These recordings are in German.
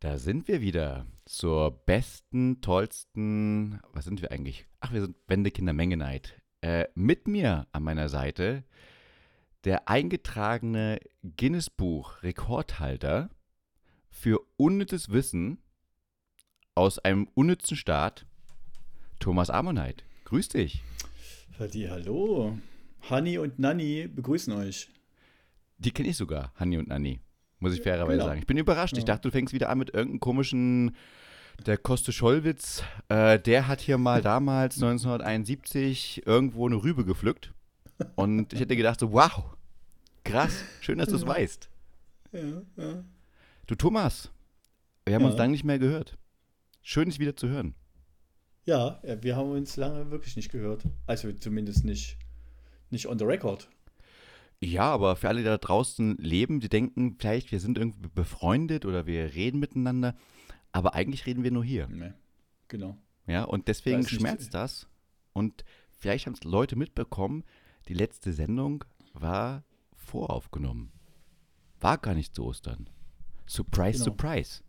Da sind wir wieder zur besten, tollsten, was sind wir eigentlich? Ach, wir sind Wendekinder Menge Neid. Äh, mit mir an meiner Seite der eingetragene Guinness-Buch-Rekordhalter für unnützes Wissen aus einem unnützen Staat, Thomas Ammonite. Grüß dich. Fadi, hallo. Hanni und Nanni begrüßen euch. Die kenne ich sogar, Hanni und Nanni. Muss ich fairerweise Genau. sagen. Ich bin überrascht. Ich Ja. dachte, du fängst wieder an mit irgendeinem komischen. Der Koste Schollwitz, äh, der hat hier mal damals 1971 irgendwo eine Rübe gepflückt. Und ich hätte gedacht, so, wow, krass, schön, dass du es weißt. Ja, ja. Du Thomas, wir haben uns Ja. lange nicht mehr gehört. Schön, dich wieder zu hören. Ja, ja, wir haben uns lange wirklich nicht gehört. Also zumindest nicht, nicht on the record. Ja, aber für alle, die da draußen leben, die denken vielleicht, wir sind irgendwie befreundet oder wir reden miteinander. Aber eigentlich reden wir nur hier. Nee, genau. Ja, und deswegen schmerzt das. Und vielleicht haben es Leute mitbekommen, die letzte Sendung war voraufgenommen. War gar nicht zu Ostern. Surprise, Genau. surprise.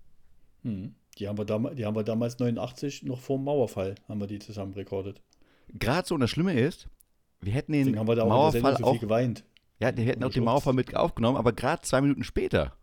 Hm. Die, haben wir dam die haben wir damals 89, noch vor dem Mauerfall, haben wir die zusammen rekordet. Gerade so, und das Schlimme ist, wir hätten den auch Mauerfall auch, viel geweint. Ja, wir hätten auch den. Mauerfall mit aufgenommen, aber gerade zwei Minuten später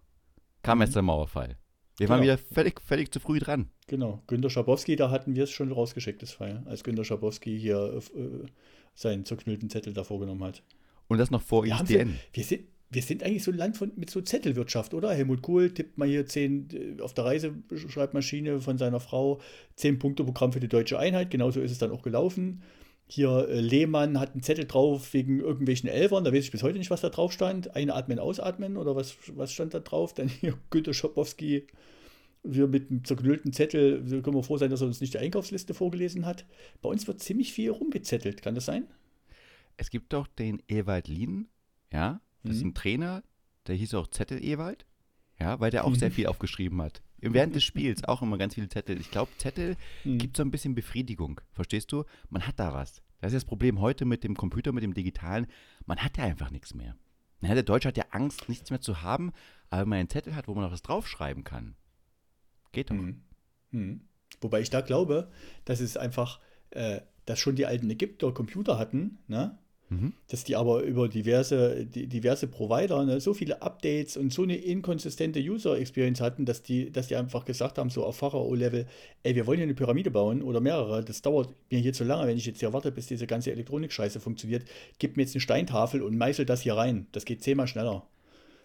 kam Mhm. erst der Mauerfall. Wir waren Genau. wieder völlig, völlig zu früh dran. Genau. Günter Schabowski, da hatten wir es schon rausgeschickt, das Fall. Als Günter Schabowski hier äh, seinen zerknüllten Zettel da vorgenommen hat. Und das noch vor Wir, haben ISDN. so, wir, sind, wir sind eigentlich so ein Land von, mit so Zettelwirtschaft, oder? Helmut Kohl tippt mal hier zehn äh, auf der Reiseschreibmaschine von seiner Frau, zehn Punkte Programm für die deutsche Einheit. Genauso ist es dann auch gelaufen. Hier äh, Lehmann hat einen Zettel drauf wegen irgendwelchen Elfern, da weiß ich bis heute nicht, was da drauf stand. Einatmen, ausatmen oder was, was stand da drauf? Dann hier Günter Schabowski, wir mit einem zerknüllten Zettel, wir können wir froh sein, dass er uns nicht die Einkaufsliste vorgelesen hat. Bei uns wird ziemlich viel rumgezettelt, kann das sein? Es gibt doch den Ewald Lien, ja, das ist Mhm. ein Trainer, der hieß auch Zettel Ewald, ja, weil der auch sehr viel aufgeschrieben hat. Während des Spiels auch immer ganz viele Zettel. Ich glaube, Zettel Mhm. gibt so ein bisschen Befriedigung, verstehst du? Man hat da was. Das ist das Problem heute mit dem Computer, mit dem Digitalen. Man hat ja einfach nichts mehr. Der Deutsche hat ja Angst, nichts mehr zu haben, aber wenn man einen Zettel hat, wo man noch was draufschreiben kann, geht doch. Mhm. Mhm. Wobei ich da glaube, dass es einfach, äh, dass schon die alten Ägypter Computer hatten, ne? Mhm. dass die aber über diverse, die, diverse Provider ne, so viele Updates und so eine inkonsistente User Experience hatten, dass die, dass die einfach gesagt haben, so auf Pharao-Level, ey, wir wollen hier eine Pyramide bauen oder mehrere, das dauert mir hier zu lange, wenn ich jetzt hier warte, bis diese ganze Elektronik-Scheiße funktioniert, gib mir jetzt eine Steintafel und meißel das hier rein. Das geht zehnmal schneller.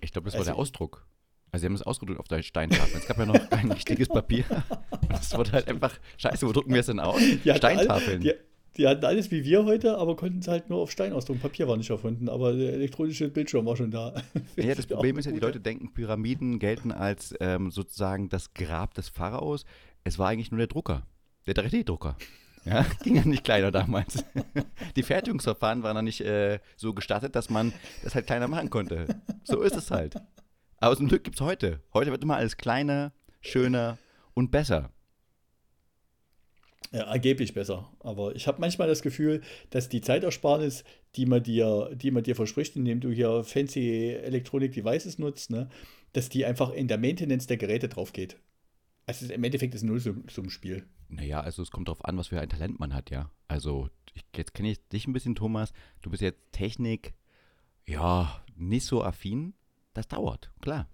Ich glaube, das war Also- der Ausdruck. Also sie haben es ausgedruckt auf der Steintafel. Es gab ja noch kein richtiges Papier. Und es wurde halt einfach, scheiße, wo drucken wir es denn aus? All- Steintafeln. Die, die hatten alles wie wir heute, aber konnten es halt nur auf Stein ausdrucken. Papier war nicht erfunden, aber der elektronische Bildschirm war schon da. Ja, das Problem ist ja, die. Leute denken, Pyramiden gelten als ähm, sozusagen das Grab des Pharaos. Es war eigentlich nur der Drucker, der 3D-Drucker. Ja, ging ja nicht kleiner damals. Die Fertigungsverfahren waren noch nicht äh, so gestattet, dass man das halt kleiner machen konnte. So ist es halt. Aber zum Glück gibt es heute. Heute wird immer alles kleiner, schöner und besser. Ja, angeblich besser. Aber ich habe manchmal das Gefühl, dass die Zeitersparnis, die man dir, die man dir verspricht, indem du hier fancy Elektronik-Devices nutzt, ne, dass die einfach in der Maintenance der Geräte drauf geht. Also im Endeffekt ist es ein Nullsummenspiel. Naja, also es kommt darauf an, was für ein Talent man hat, ja. Also ich, jetzt kenne ich dich ein bisschen, Thomas. Du bist jetzt Technik, ja, nicht so affin. Das dauert, klar.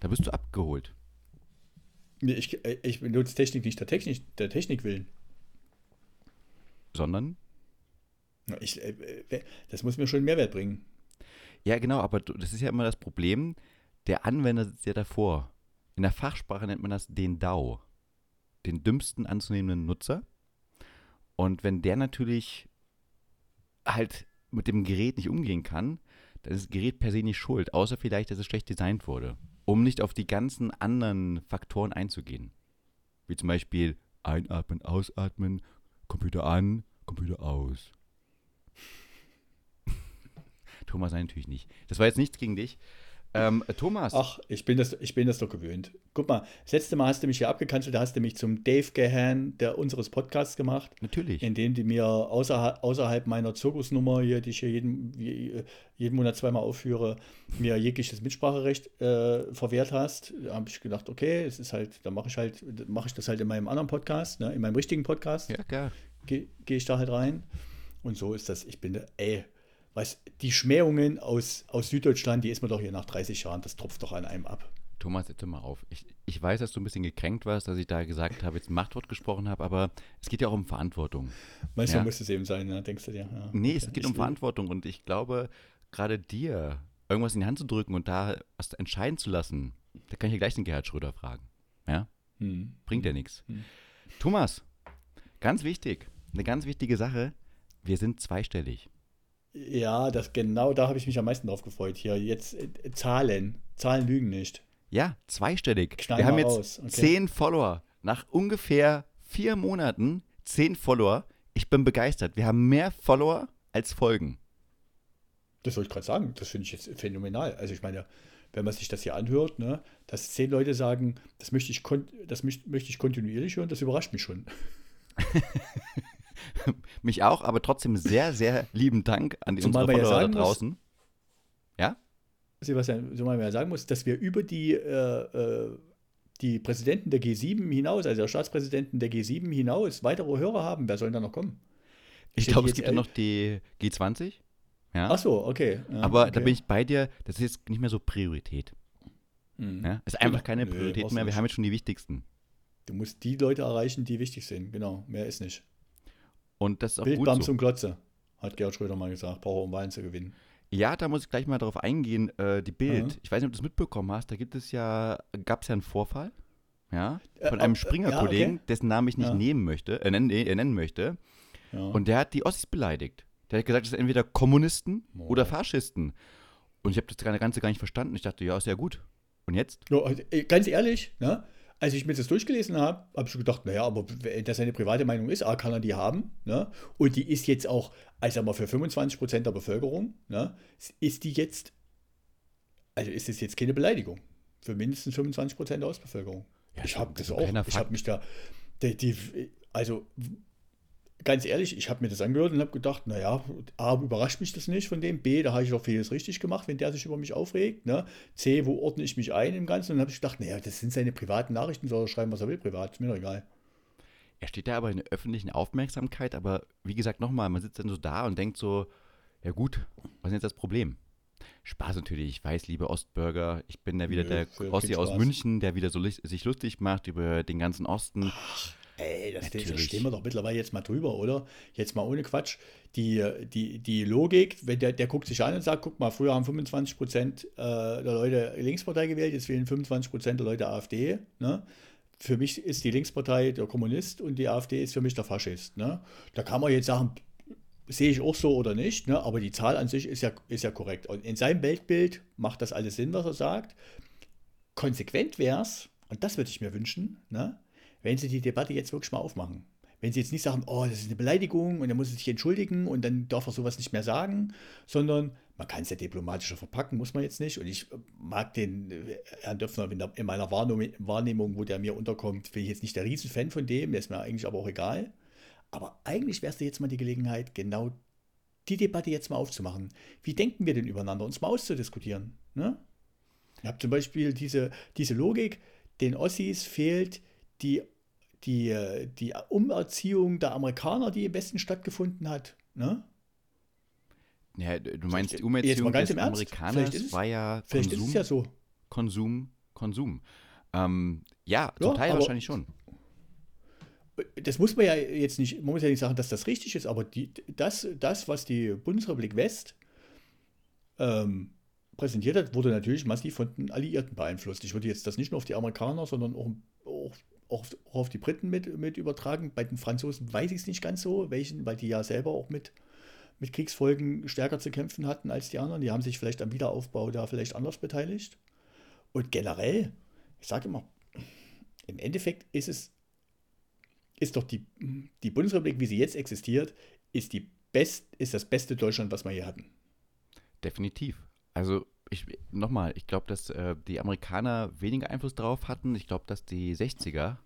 Da bist du abgeholt. Nee, Ich, äh, ich benutze Technik nicht der Technik, der Technik willen. Sondern, Ich, äh, äh, das muss mir schon einen Mehrwert bringen. ja genau, aber das ist ja immer das Problem. Der Anwender sitzt ja davor. In der Fachsprache nennt man das den DAO. Den dümmsten anzunehmenden Nutzer. Und wenn der natürlich halt mit dem Gerät nicht umgehen kann, dann ist das Gerät per se nicht schuld, außer vielleicht, dass es schlecht designt wurde, um nicht auf die ganzen anderen Faktoren einzugehen. Wie zum Beispiel einatmen, ausatmen, Computer an, Computer aus. Thomas, nein, natürlich nicht. Das war jetzt nichts gegen dich. Ähm, Thomas. Ach, ich bin, das, ich bin das doch gewöhnt. Guck mal, das letzte Mal hast du mich hier abgekanzelt, da hast du mich zum Dave Gahan der unseres Podcasts gemacht. Natürlich. Indem du mir außerhalb, außerhalb meiner Zirkusnummer hier, die ich hier jeden, jeden Monat zweimal aufführe, mir jegliches Mitspracherecht äh, verwehrt hast. Da habe ich gedacht, okay, es ist halt, da mache ich halt, mache ich das halt in meinem anderen Podcast, ne, in meinem richtigen Podcast. Ja, klar. Gehe geh ich da halt rein. Und so ist das. Ich bin, ey, was, die Schmähungen aus, aus Süddeutschland, die ist man doch hier nach 30 Jahren, das tropft doch an einem ab. Thomas, jetzt mal auf. Ich, ich weiß, dass du ein bisschen gekränkt warst, dass ich da gesagt habe, jetzt ein Machtwort gesprochen habe, aber es geht ja auch um Verantwortung. Manchmal ja. muss es eben sein, ne? denkst du dir? Ja. Nee, es geht um Verantwortung und ich glaube, gerade dir irgendwas in die Hand zu drücken und da was entscheiden zu lassen, da kann ich ja gleich den Gerhard Schröder fragen. Ja? Hm. Bringt ja nichts. Hm. Thomas, ganz wichtig, eine ganz wichtige Sache, wir sind zweistellig. Ja, das genau da habe ich mich am meisten drauf gefreut. Hier, jetzt äh, Zahlen. Zahlen lügen nicht. Ja, zweistellig. Schneiden wir haben jetzt okay. zehn Follower. Nach ungefähr vier Monaten zehn Follower. Ich bin begeistert. Wir haben mehr Follower als Folgen. Das wollte ich gerade sagen. Das finde ich jetzt phänomenal. Also ich meine, wenn man sich das hier anhört, ne, dass zehn Leute sagen, das möchte ich, das möchte ich kontinuierlich hören, das überrascht mich schon. mich auch, aber trotzdem sehr, sehr lieben Dank an die Zumal unsere Follower ja da draußen. Muss, ja? Sebastian, zumal man ja sagen muss, dass wir über die, äh, äh die Präsidenten der G7 hinaus, also der Staatspräsidenten der G7 hinaus, weitere Hörer haben. Wer soll da noch kommen? Ich, ich glaube, es gibt ja noch die G20. Ja? Ach so, okay. Ja, aber okay. da bin ich bei dir, das ist jetzt nicht mehr so Priorität. Mhm. Ja? Ist einfach keine Priorität nee, mehr, wir haben jetzt schon die wichtigsten. Du musst die Leute erreichen, die wichtig sind, genau, mehr ist nicht. Und das ist auch Bildbams so. und Glotze, hat Gerhard Schröder mal gesagt, braucht er, um Wahlen zu gewinnen. Ja, da muss ich gleich mal darauf eingehen. Äh, die Bild, mhm. ich weiß nicht, ob du das mitbekommen hast, da gibt es ja, gab es ja einen Vorfall, ja, äh, von einem äh, Springer-Kollegen, ja, okay. dessen Namen ich nicht ja. nehmen möchte, äh, nennen, äh, nennen möchte. Ja. Und der hat die Ossis beleidigt. Der hat gesagt, das sind entweder Kommunisten oh. oder Faschisten. Und ich habe das Ganze gar nicht verstanden. Ich dachte, ja, ist ja gut. Und jetzt? ganz ehrlich, ne? Als ich mir das durchgelesen habe, habe ich gedacht, naja, aber wenn das eine private Meinung ist, A, kann er die haben. Ne? Und die ist jetzt auch, also mal für 25 Prozent der Bevölkerung, ne? ist die jetzt, also ist es jetzt keine Beleidigung. Für mindestens 25 Prozent der Ostbevölkerung. Ja, ich habe das auch, ich habe mich da, die, die, also ganz ehrlich, ich habe mir das angehört und habe gedacht, naja, A, überrascht mich das nicht von dem, B, da habe ich doch vieles richtig gemacht, wenn der sich über mich aufregt, ne? C, wo ordne ich mich ein im Ganzen und dann habe ich gedacht, naja, das sind seine privaten Nachrichten, soll er schreiben, was er will, privat, ist mir doch egal. Er steht da aber in der öffentlichen Aufmerksamkeit, aber wie gesagt, nochmal, man sitzt dann so da und denkt so, ja gut, was ist jetzt das Problem? Spaß natürlich, ich weiß, liebe Ostbürger, ich bin da wieder Nö, der Ossi aus München, der wieder so sich lustig macht über den ganzen Osten. Ach. Ey, das, das stehen wir doch mittlerweile jetzt mal drüber, oder? Jetzt mal ohne Quatsch. Die, die, die Logik, wenn der, der guckt sich an und sagt, guck mal, früher haben 25 Prozent äh, der Leute Linkspartei gewählt, jetzt wählen 25 Prozent der Leute AfD. Ne? Für mich ist die Linkspartei der Kommunist und die AfD ist für mich der Faschist. Ne? Da kann man jetzt sagen, sehe ich auch so oder nicht, ne? aber die Zahl an sich ist ja, ist ja korrekt. Und in seinem Weltbild macht das alles Sinn, was er sagt. Konsequent wäre es, und das würde ich mir wünschen, ne? Wenn Sie die Debatte jetzt wirklich mal aufmachen. Wenn Sie jetzt nicht sagen, oh, das ist eine Beleidigung und er muss sich entschuldigen und dann darf er sowas nicht mehr sagen, sondern man kann es ja diplomatischer verpacken, muss man jetzt nicht. Und ich mag den äh, Herrn Döpfner in meiner Wahrnehmung, wo der mir unterkommt, bin ich jetzt nicht der Riesenfan von dem, der ist mir eigentlich aber auch egal. Aber eigentlich wäre es jetzt mal die Gelegenheit, genau die Debatte jetzt mal aufzumachen. Wie denken wir denn übereinander, uns mal auszudiskutieren? Ne? Ich habe zum Beispiel diese, diese Logik, den Ossis fehlt die die, die Umerziehung der Amerikaner, die im Westen stattgefunden hat. Ne? Ja, du meinst, die Umerziehung des Amerikaners war ja vielleicht Konsum, ist es ja so. Konsum, Konsum. Ähm, ja, zum ja, Teil wahrscheinlich schon. Das muss man ja jetzt nicht, man muss ja nicht sagen, dass das richtig ist, aber die, das, das, was die Bundesrepublik West ähm, präsentiert hat, wurde natürlich massiv von den Alliierten beeinflusst. Ich würde jetzt das nicht nur auf die Amerikaner, sondern auch, auch auch auf die Briten mit, mit übertragen. Bei den Franzosen weiß ich es nicht ganz so, welchen, weil die ja selber auch mit, mit Kriegsfolgen stärker zu kämpfen hatten als die anderen. Die haben sich vielleicht am Wiederaufbau da vielleicht anders beteiligt. Und generell, ich sage immer, im Endeffekt ist es, ist doch die, die Bundesrepublik, wie sie jetzt existiert, ist, die best, ist das beste Deutschland, was wir hier hatten. Definitiv. Also ich, nochmal, ich glaube, dass äh, die Amerikaner weniger Einfluss darauf hatten. Ich glaube, dass die 60er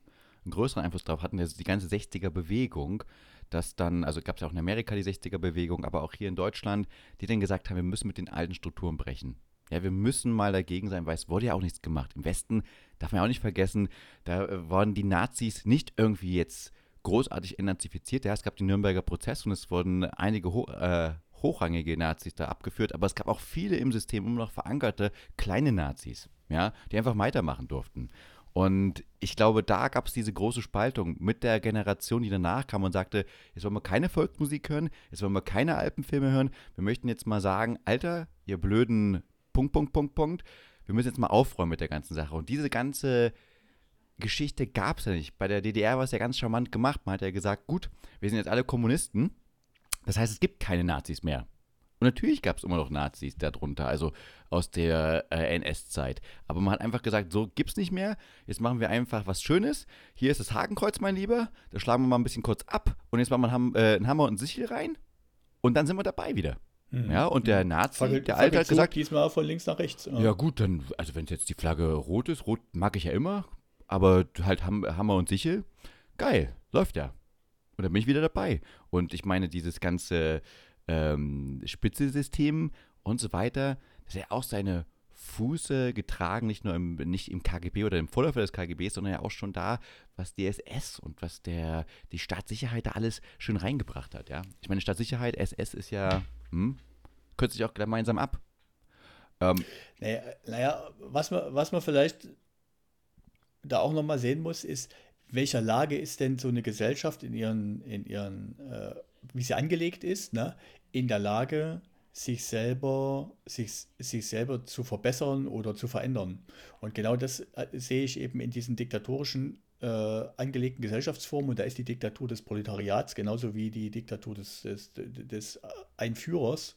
einen größeren Einfluss darauf hatten, also die ganze 60er-Bewegung, dass dann, also gab es ja auch in Amerika die 60er-Bewegung, aber auch hier in Deutschland, die dann gesagt haben, wir müssen mit den alten Strukturen brechen. Ja, wir müssen mal dagegen sein, weil es wurde ja auch nichts gemacht. Im Westen darf man ja auch nicht vergessen, da äh, waren die Nazis nicht irgendwie jetzt großartig entnazifiziert. Ja, es gab den Nürnberger Prozess und es wurden einige ho äh, hochrangige Nazis da abgeführt, aber es gab auch viele im System immer noch verankerte kleine Nazis, ja, die einfach weitermachen durften. Und ich glaube, da gab es diese große Spaltung mit der Generation, die danach kam und sagte, jetzt wollen wir keine Volksmusik hören, jetzt wollen wir keine Alpenfilme hören. Wir möchten jetzt mal sagen, Alter, ihr blöden Punkt, Punkt, Punkt, Punkt, wir müssen jetzt mal aufräumen mit der ganzen Sache. Und diese ganze Geschichte gab es ja nicht. Bei der DDR war es ja ganz charmant gemacht. Man hat ja gesagt, gut, wir sind jetzt alle Kommunisten. Das heißt, es gibt keine Nazis mehr. Und natürlich gab es immer noch Nazis darunter, also aus der äh, NS-Zeit. Aber man hat einfach gesagt, so gibt's nicht mehr. Jetzt machen wir einfach was Schönes. Hier ist das Hakenkreuz, mein Lieber. Da schlagen wir mal ein bisschen kurz ab. Und jetzt machen wir äh, einen Hammer und einen Sichel rein. Und dann sind wir dabei wieder. Mhm. Ja, und der Nazi, Fackel, der Alte hat gesagt. Diesmal von links nach rechts. Ja, ja gut, dann, also wenn jetzt die Flagge rot ist, rot mag ich ja immer. Aber halt Hammer und Sichel, geil, läuft ja. Und dann bin ich wieder dabei. Und ich meine, dieses ganze ähm, Spitzesystem und so weiter, dass er auch seine Fuße getragen, nicht nur im, nicht im KGB oder im Vorläufer des KGB, sondern ja auch schon da, was die SS und was der, die Staatssicherheit da alles schön reingebracht hat, ja. Ich meine, Staatssicherheit, SS ist ja, hm, kürzt sich auch gemeinsam ab. Ähm, naja, naja, was man, was man vielleicht da auch nochmal sehen muss, ist, welcher Lage ist denn so eine Gesellschaft in ihren, in ihren äh, wie sie angelegt ist, ne, in der Lage, sich selber, sich, sich selber zu verbessern oder zu verändern. Und genau das äh, sehe ich eben in diesen diktatorischen äh, angelegten Gesellschaftsformen. Und da ist die Diktatur des Proletariats genauso wie die Diktatur des, des, des Einführers.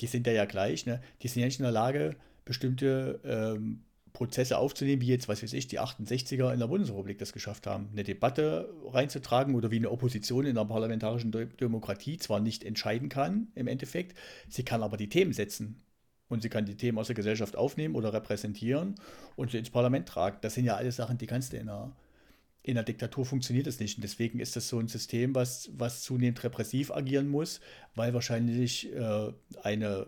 Die sind ja ja gleich. Ne? Die sind ja nicht in der Lage, bestimmte ähm, Prozesse aufzunehmen, wie jetzt, was weiß ich, die 68er in der Bundesrepublik das geschafft haben, eine Debatte reinzutragen oder wie eine Opposition in der parlamentarischen Demokratie zwar nicht entscheiden kann im Endeffekt, sie kann aber die Themen setzen. Und sie kann die Themen aus der Gesellschaft aufnehmen oder repräsentieren und sie ins Parlament tragen. Das sind ja alles Sachen, die kannst du in einer, in einer Diktatur funktioniert das nicht. Und deswegen ist das so ein System, was, was zunehmend repressiv agieren muss, weil wahrscheinlich äh, eine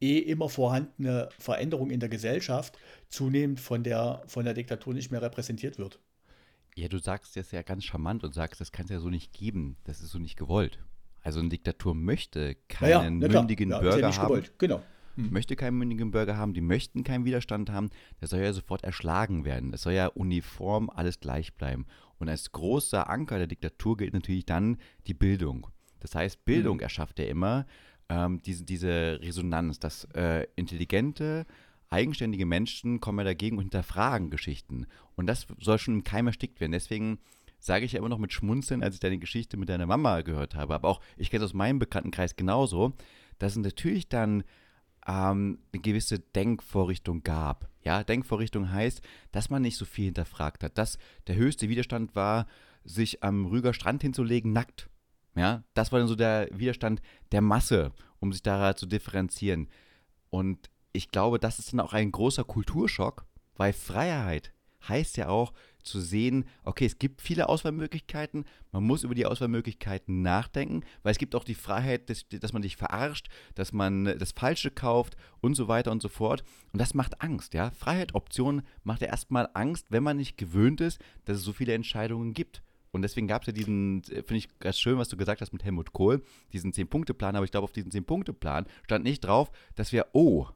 eh immer vorhandene Veränderung in der Gesellschaft zunehmend von der, von der Diktatur nicht mehr repräsentiert wird. Ja, du sagst das ja ganz charmant und sagst, das kann es ja so nicht geben. Das ist so nicht gewollt. Also eine Diktatur möchte keinen ja, ja, mündigen ja, Bürger ja haben. Gewollt. Genau. Hm. Möchte keinen mündigen Bürger haben, die möchten keinen Widerstand haben, der soll ja sofort erschlagen werden. Es soll ja uniform alles gleich bleiben. Und als großer Anker der Diktatur gilt natürlich dann die Bildung. Das heißt, Bildung hm. erschafft er immer ähm, diese, diese Resonanz, dass äh, intelligente, eigenständige Menschen kommen ja dagegen und hinterfragen Geschichten. Und das soll schon im Keim erstickt werden. Deswegen sage ich ja immer noch mit Schmunzeln, als ich deine Geschichte mit deiner Mama gehört habe, aber auch, ich kenne es aus meinem Bekanntenkreis genauso, dass es natürlich dann ähm, eine gewisse Denkvorrichtung gab. Ja, Denkvorrichtung heißt, dass man nicht so viel hinterfragt hat, dass der höchste Widerstand war, sich am Rüger Strand hinzulegen, nackt. Ja, das war dann so der Widerstand der Masse, um sich da zu differenzieren. Und ich glaube, das ist dann auch ein großer Kulturschock, weil Freiheit heißt ja auch zu sehen, okay, es gibt viele Auswahlmöglichkeiten, man muss über die Auswahlmöglichkeiten nachdenken, weil es gibt auch die Freiheit, dass, dass man dich verarscht, dass man das Falsche kauft und so weiter und so fort. Und das macht Angst, ja. Freiheit, Option macht ja erstmal Angst, wenn man nicht gewöhnt ist, dass es so viele Entscheidungen gibt. Und deswegen gab es ja diesen, finde ich ganz schön, was du gesagt hast mit Helmut Kohl, diesen Zehn-Punkte-Plan, aber ich glaube, auf diesen Zehn-Punkte-Plan stand nicht drauf, dass wir, oh,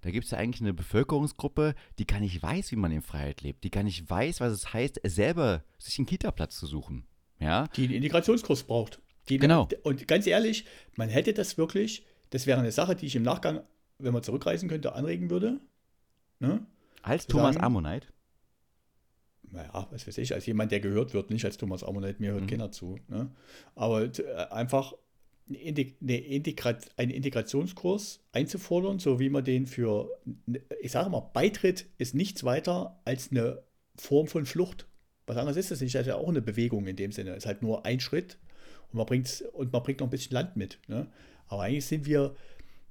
da gibt es ja eigentlich eine Bevölkerungsgruppe, die gar nicht weiß, wie man in Freiheit lebt, die gar nicht weiß, was es heißt, selber sich einen Kita-Platz zu suchen. Ja? Die einen Integrationskurs braucht. Die, genau. Und ganz ehrlich, man hätte das wirklich, das wäre eine Sache, die ich im Nachgang, wenn man zurückreisen könnte, anregen würde. Ne? Als Thomas Ammonite? Naja, was weiß ich, als jemand, der gehört wird, nicht als Thomas Ammonite, mir hört mhm. keiner zu. Ne? Aber äh, einfach eine Integra einen Integrationskurs einzufordern, so wie man den für, ich sage mal, Beitritt ist nichts weiter als eine Form von Flucht. Was anderes ist das nicht, das ist ja auch eine Bewegung in dem Sinne. Es ist halt nur ein Schritt und man bringt, und man bringt noch ein bisschen Land mit. Ne? Aber eigentlich sind wir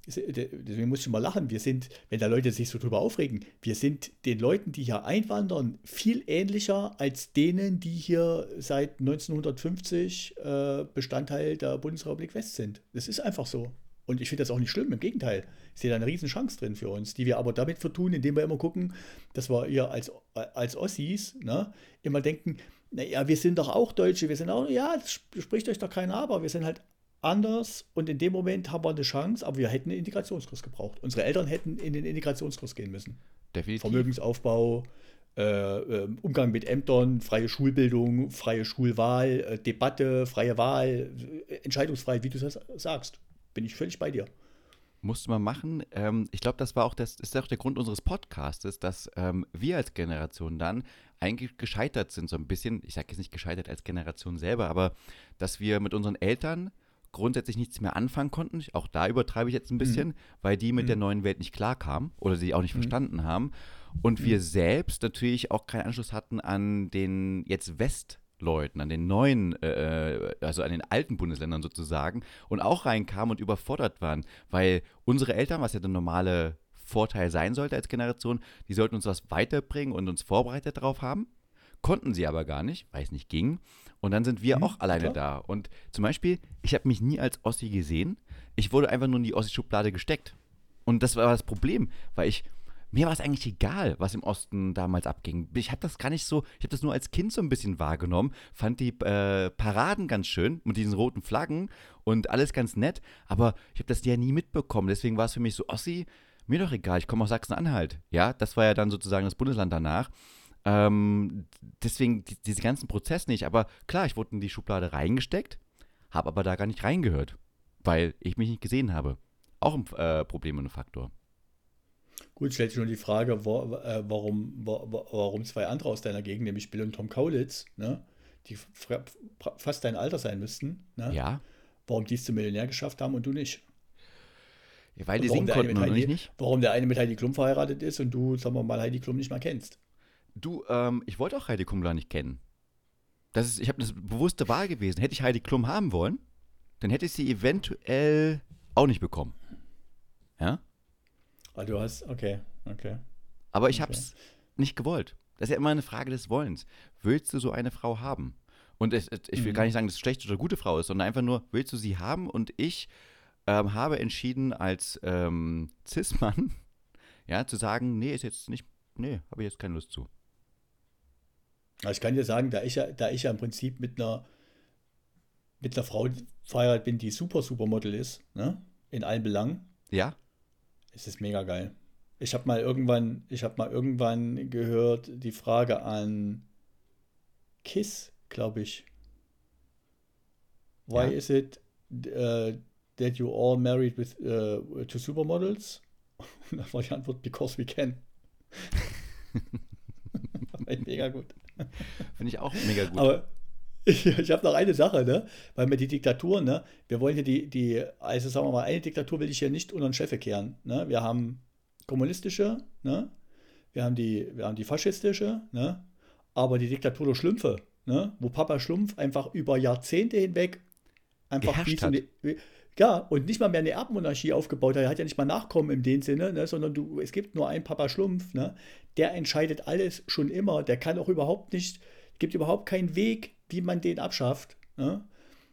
deswegen muss ich mal lachen, wir sind, wenn da Leute sich so drüber aufregen, wir sind den Leuten, die hier einwandern, viel ähnlicher als denen, die hier seit 1950 äh, Bestandteil der Bundesrepublik West sind. Das ist einfach so. Und ich finde das auch nicht schlimm, im Gegenteil. Ich sehe da eine riesen Chance drin für uns, die wir aber damit vertun, indem wir immer gucken, dass wir hier als, als Ossis ne, immer denken, naja, wir sind doch auch Deutsche, wir sind auch, ja, das spricht euch doch keiner aber, wir sind halt anders und in dem Moment haben wir eine Chance, aber wir hätten einen Integrationskurs gebraucht. Unsere Eltern hätten in den Integrationskurs gehen müssen. Definitiv. Vermögensaufbau, äh, ähm, Umgang mit Ämtern, freie Schulbildung, freie Schulwahl, äh, Debatte, freie Wahl, äh, Entscheidungsfreiheit, wie du das sagst. Bin ich völlig bei dir. Musste man machen. Ähm, ich glaube, das war auch das, ist auch der Grund unseres Podcastes, dass ähm, wir als Generation dann eigentlich gescheitert sind, so ein bisschen. Ich sage jetzt nicht gescheitert als Generation selber, aber dass wir mit unseren Eltern grundsätzlich nichts mehr anfangen konnten. Auch da übertreibe ich jetzt ein bisschen, mhm. weil die mit mhm. der neuen Welt nicht klarkamen oder sie auch nicht mhm. verstanden haben. Und wir mhm. selbst natürlich auch keinen Anschluss hatten an den jetzt Westleuten, an den neuen, äh, also an den alten Bundesländern sozusagen und auch reinkamen und überfordert waren, weil unsere Eltern, was ja der normale Vorteil sein sollte als Generation, die sollten uns was weiterbringen und uns vorbereitet darauf haben, konnten sie aber gar nicht, weil es nicht ging. Und dann sind wir mhm, auch alleine klar. da. Und zum Beispiel, ich habe mich nie als Ossi gesehen. Ich wurde einfach nur in die Ossi-Schublade gesteckt. Und das war das Problem, weil ich, mir war es eigentlich egal, was im Osten damals abging. Ich habe das gar nicht so, ich habe das nur als Kind so ein bisschen wahrgenommen, fand die äh, Paraden ganz schön mit diesen roten Flaggen und alles ganz nett, aber ich habe das ja nie mitbekommen. Deswegen war es für mich so, Ossi, mir doch egal, ich komme aus Sachsen-Anhalt. Ja, das war ja dann sozusagen das Bundesland danach. Ähm, deswegen die, diese ganzen Prozess nicht. Aber klar, ich wurde in die Schublade reingesteckt, habe aber da gar nicht reingehört, weil ich mich nicht gesehen habe. Auch ein äh, Problem und ein Faktor. Gut, stellt sich nur die Frage, wo, äh, warum, wo, warum zwei andere aus deiner Gegend, nämlich Bill und Tom Kaulitz, ne, die fast dein Alter sein müssten, ne, ja. warum die es zum Millionär geschafft haben und du nicht. Ja, weil die singen konnten und ich nicht. Warum der eine mit Heidi Klum verheiratet ist und du, sagen wir mal, Heidi Klum nicht mal kennst. Du, ähm, ich wollte auch Heidi Klum gar nicht kennen. Das ist, ich habe das bewusste Wahl gewesen. Hätte ich Heidi Klum haben wollen, dann hätte ich sie eventuell auch nicht bekommen. Ja? Ah, du hast, okay, okay. Aber ich okay. habe es nicht gewollt. Das ist ja immer eine Frage des Wollens. Willst du so eine Frau haben? Und es, ich will mhm. gar nicht sagen, dass es schlecht oder gute Frau ist, sondern einfach nur, willst du sie haben? Und ich ähm, habe entschieden, als ähm, Cis-Mann, ja, zu sagen, nee, ist jetzt nicht, nee, habe ich jetzt keine Lust zu. Also ich kann dir sagen, da ich ja, da ich ja im Prinzip mit einer, mit einer Frau verheiratet bin, die super, Supermodel ist, ne? in allen Belangen. Ja. Es ist mega geil. Ich habe mal irgendwann, ich habe mal irgendwann gehört, die Frage an Kiss, glaube ich. Why ja. is it uh, that you all married with uh, to supermodels? Und da war die Antwort, because we can. mega gut. Finde ich auch mega gut. Aber ich, ich habe noch eine Sache, ne? Weil wir die Diktatur, ne? Wir wollen hier die, die, also sagen wir mal, eine Diktatur will ich hier nicht unter den Scheffel kehren. Ne? Wir haben kommunistische, ne? Wir haben die, wir haben die faschistische, ne? Aber die Diktatur der Schlümpfe, ne? Wo Papa Schlumpf einfach über Jahrzehnte hinweg einfach wie so eine, ja, und nicht mal mehr eine Erbmonarchie aufgebaut hat. Er hat ja nicht mal Nachkommen in dem Sinne, ne, sondern du, es gibt nur einen Papa Schlumpf, ne, der entscheidet alles schon immer. Der kann auch überhaupt nicht, gibt überhaupt keinen Weg, wie man den abschafft. Ne.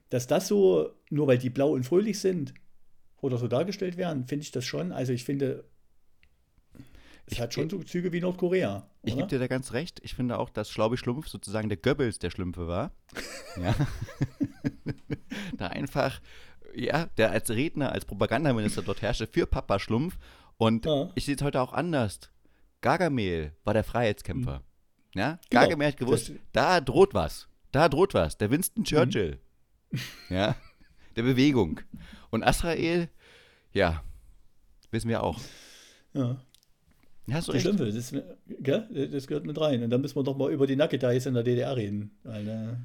Dass das so, nur weil die blau und fröhlich sind oder so dargestellt werden, finde ich das schon. Also ich finde, es ich, hat schon so Züge wie Nordkorea. Ich gebe dir da ganz recht. Ich finde auch, dass Schlaubi Schlumpf sozusagen der Goebbels der Schlümpfe war. ja. da einfach ja, der als Redner, als Propagandaminister dort herrschte für Papa Schlumpf. Und ja. ich sehe es heute auch anders. Gargamel war der Freiheitskämpfer. Mhm. Ja, genau. Gargamel hat gewusst, das, da droht was. Da droht was. Der Winston Churchill. Mhm. Ja, der Bewegung. Und Asrael, ja, wissen wir auch. Ja. Hast du das Stimmt, das, gell? das gehört mit rein. Und dann müssen wir doch mal über die Nackedeis in der DDR reden. Weil, äh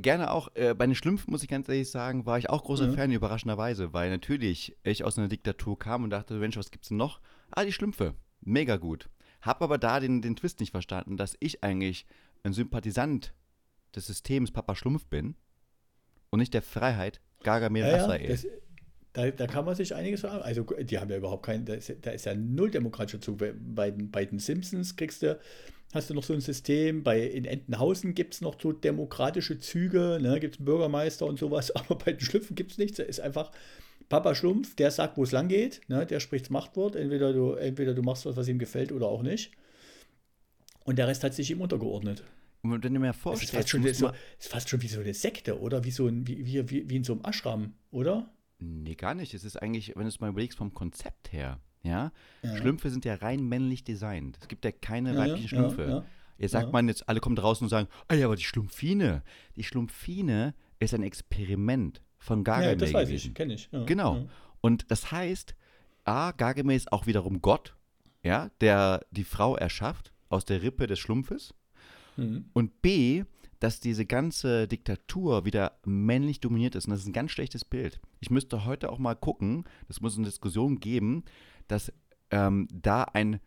gerne auch, äh, bei den Schlümpfen, muss ich ganz ehrlich sagen, war ich auch großer mhm. Fan, überraschenderweise, weil natürlich ich aus einer Diktatur kam und dachte, Mensch, was gibt's denn noch? Ah, die Schlümpfe. Mega gut. Hab aber da den, den Twist nicht verstanden, dass ich eigentlich ein Sympathisant des Systems Papa Schlumpf bin und nicht der Freiheit Gargamel ja, Azrael. Ja, Da, da kann man sich einiges sagen. Also, die haben ja überhaupt keinen, da ist, da ist ja null demokratischer Zug. Bei, den, bei den Simpsons kriegst du, hast du noch so ein System, bei, in Entenhausen gibt es noch so demokratische Züge, ne, gibt es einen Bürgermeister und sowas, aber bei den Schlüpfen gibt es nichts. Da ist einfach Papa Schlumpf, der sagt, wo es lang geht, ne, der spricht das Machtwort, entweder du, entweder du machst was, was ihm gefällt oder auch nicht. Und der Rest hat sich ihm untergeordnet. Und wenn du mir Es ist, vorstellst, fast schon, so, ist fast schon wie so eine Sekte, oder? Wie, so ein, wie, wie, wie, wie in so einem Ashram, oder? Nee, gar nicht. Es ist eigentlich, wenn du es mal überlegst, vom Konzept her, ja, Ja. Schlümpfe sind ja rein männlich designt. Es gibt ja keine Ja, ja, weiblichen ja, Schlümpfe. ja. Jetzt sagt Ja. man jetzt, alle kommen draußen und sagen, ah ja, aber die Schlumpfine. Die Schlumpfine ist ein Experiment von Ja, Gargamel das weiß gewesen. ich, kenne ich. Ja, Genau. Ja. Und das heißt, A, Gargamel ist auch wiederum Gott, ja, der die Frau erschafft aus der Rippe des Schlumpfes. Mhm. Und B, dass diese ganze Diktatur wieder männlich dominiert ist. Und das ist ein ganz schlechtes Bild. Ich müsste heute auch mal gucken, das muss eine Diskussion geben, dass ähm, da ein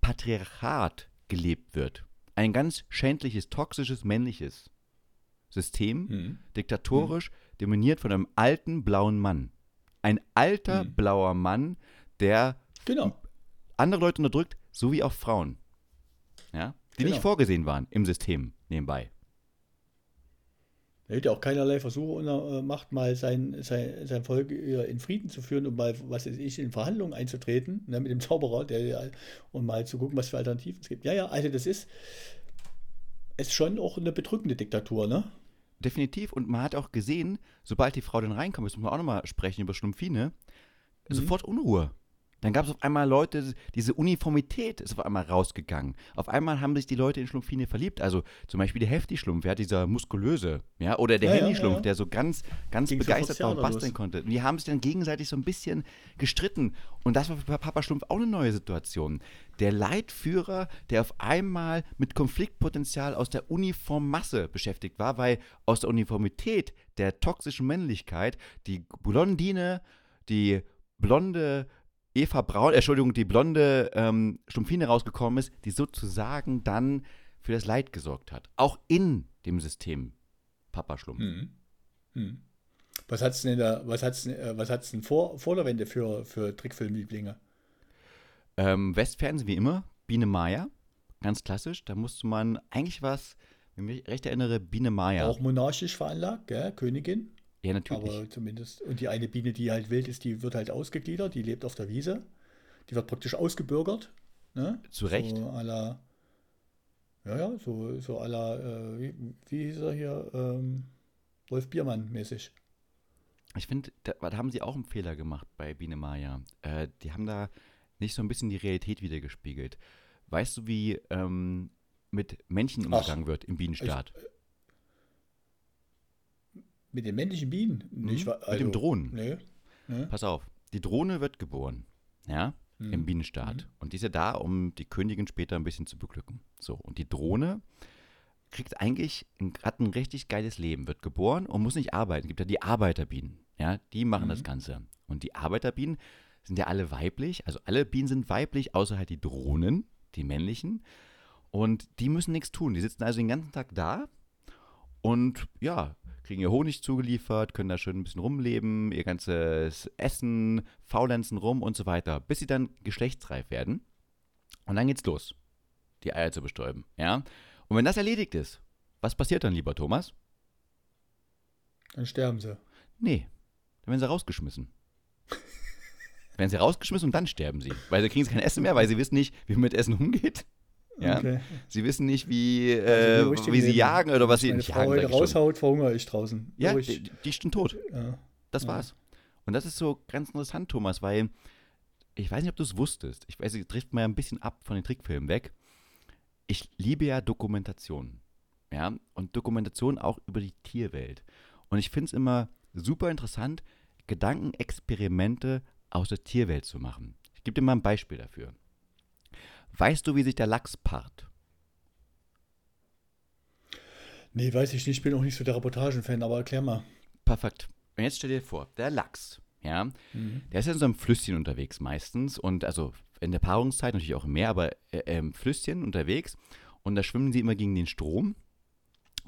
Patriarchat gelebt wird. Ein ganz schändliches, toxisches, männliches System, Mhm. diktatorisch, dominiert von einem alten blauen Mann. Ein alter Mhm. blauer Mann, der Genau. andere Leute unterdrückt, so wie auch Frauen. Ja? Die nicht Genau. vorgesehen waren im System nebenbei. Er hätte auch keinerlei Versuche äh, macht, mal sein, sein, sein Volk in Frieden zu führen und mal, was weiß ich, in Verhandlungen einzutreten, ne, mit dem Zauberer, der, ja- und mal zu gucken, was für Alternativen es gibt. Ja, ja, also das ist, ist schon auch eine bedrückende Diktatur, ne? Definitiv. Und man hat auch gesehen, sobald die Frau dann reinkommt, muss man auch nochmal sprechen über Schlumpfine, sofort Unruhe. Dann gab es auf einmal Leute, diese Uniformität ist auf einmal rausgegangen. Auf einmal haben sich die Leute in Schlumpfine verliebt. Also zum Beispiel der Hefti-Schlumpf, ja, dieser muskulöse, ja, oder der Ja, ja, Handy-Schlumpf, ja. der so ganz, ganz Ging begeistert war und basteln los. konnte. Und die haben sich dann gegenseitig so ein bisschen gestritten. Und das war für Papa Schlumpf auch eine neue Situation. Der Leitführer, der auf einmal mit Konfliktpotenzial aus der Uniformmasse beschäftigt war, weil aus der Uniformität der toxischen Männlichkeit die Blondine, die blonde Eva Braun, äh, Entschuldigung, die blonde ähm, Schlumpfine rausgekommen ist, die sozusagen dann für das Leid gesorgt hat. Auch in dem System Papa Schlumpf. Mhm. Mhm. Was hat's denn, der, was hat's, denn, äh, was hat's denn vor, vor der Wende für, für Trickfilmlieblinge? Ähm, Westfernsehen wie immer, Biene Maya, ganz klassisch. Da musste man, eigentlich was, wenn ich mich recht erinnere, Biene Maya. Auch monarchisch veranlagt, gell? Königin. Ja, natürlich. Aber zumindest, und die eine Biene, die halt wild ist, die wird halt ausgegliedert, die lebt auf der Wiese. Die wird praktisch ausgebürgert. Ne? Zu Recht. So à la, ja, ja, so, so à la, äh, wie, wie hieß er hier, ähm, Wolf Biermann mäßig. Ich finde, da, da haben sie auch einen Fehler gemacht bei Biene Maya. Äh, die haben da nicht so ein bisschen die Realität wiedergespiegelt. Weißt du, wie ähm, mit Männchen Ach, umgegangen wird im Bienenstaat? Mit den männlichen Bienen? Wa- Mhm. mit dem Drohnen. Nee. ne? Pass auf, die Drohne wird geboren, ja, Mhm. im Bienenstaat. Und die ist ja da, um die Königin später ein bisschen zu beglücken. So, und die Drohne kriegt eigentlich, hat ein richtig geiles Leben, wird geboren und muss nicht arbeiten. Es gibt ja die Arbeiterbienen, ja, die machen das Ganze. Und die Arbeiterbienen sind ja alle weiblich, also alle Bienen sind weiblich, außer halt die Drohnen, die männlichen. Und die müssen nichts tun. Die sitzen also den ganzen Tag da und ja, kriegen ihr Honig zugeliefert, können da schön ein bisschen rumleben, ihr ganzes Essen, faulenzen rum und so weiter, bis sie dann geschlechtsreif werden. Und dann geht's los, die Eier zu bestäuben. Ja? Und wenn das erledigt ist, was passiert dann, lieber Thomas? Dann sterben sie. Nee, dann werden sie rausgeschmissen. werden sie rausgeschmissen und dann sterben sie. Weil sie kriegen kein Essen mehr, weil sie wissen nicht, wie man mit Essen umgeht. Ja? Okay. Sie wissen nicht, wie, Also äh, wie richtig wie sie leben. jagen oder was sie Meine nicht Frau jagen. ich schon. raushaut, verhungere ich draußen. Ja, Ruhig. die, die ist schon tot. ja. Das Ja. war's. Und das ist so ganz interessant, Thomas, weil ich weiß nicht, ob du es wusstest. Ich weiß, es trifft mal ein bisschen ab von den Trickfilmen weg. Ich liebe ja Dokumentation. Ja, und Dokumentation auch über die Tierwelt. Und ich finde es immer super interessant, Gedankenexperimente aus der Tierwelt zu machen. Ich gebe dir mal ein Beispiel dafür. Weißt du, wie sich der Lachs paart? Nee, weiß ich nicht. Ich bin auch nicht so der Reportagen-Fan, aber erklär mal. Perfekt. Und jetzt stell dir vor, der Lachs, ja, der ist ja in so einem Flüsschen unterwegs meistens und also in der Paarungszeit natürlich auch im Meer, aber äh, im Flüsschen unterwegs und da schwimmen sie immer gegen den Strom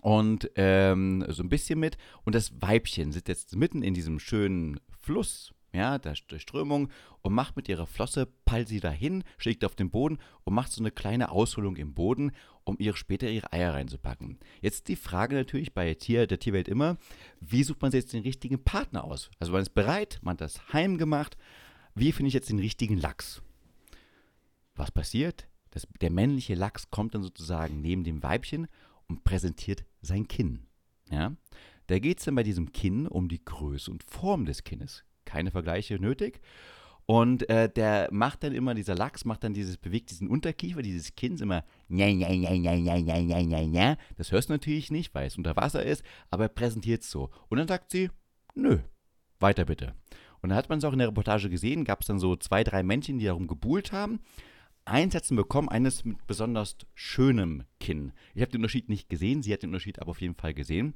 und ähm, so ein bisschen mit und das Weibchen sitzt jetzt mitten in diesem schönen Fluss, ja, der, Strömung und macht mit ihrer Flosse, peilt sie dahin, schlägt auf den Boden und macht so eine kleine Ausholung im Boden, um ihr später ihre Eier reinzupacken. Jetzt die Frage natürlich bei Tier, der Tierwelt immer, wie sucht man sich jetzt den richtigen Partner aus? Also man ist bereit, man hat das heimgemacht, wie finde ich jetzt den richtigen Lachs? Was passiert? Das, der männliche Lachs kommt dann sozusagen neben dem Weibchen und präsentiert sein Kinn. Ja? Da geht es dann bei diesem Kinn um die Größe und Form des Kinnes keine Vergleiche nötig. Und äh, der macht dann immer, dieser Lachs macht dann dieses, bewegt diesen Unterkiefer, dieses Kinn immer. Nja, nja, nja, nja, nja, nja, nja, nja. nja. Das hörst du natürlich nicht, weil es unter Wasser ist, aber er präsentiert es so. Und dann sagt sie, nö, weiter bitte. Und dann hat man es auch in der Reportage gesehen, gab es dann so zwei, drei Männchen, die darum gebuhlt haben. Eins hat bekommen, eines mit besonders schönem Kinn. Ich habe den Unterschied nicht gesehen, sie hat den Unterschied aber auf jeden Fall gesehen.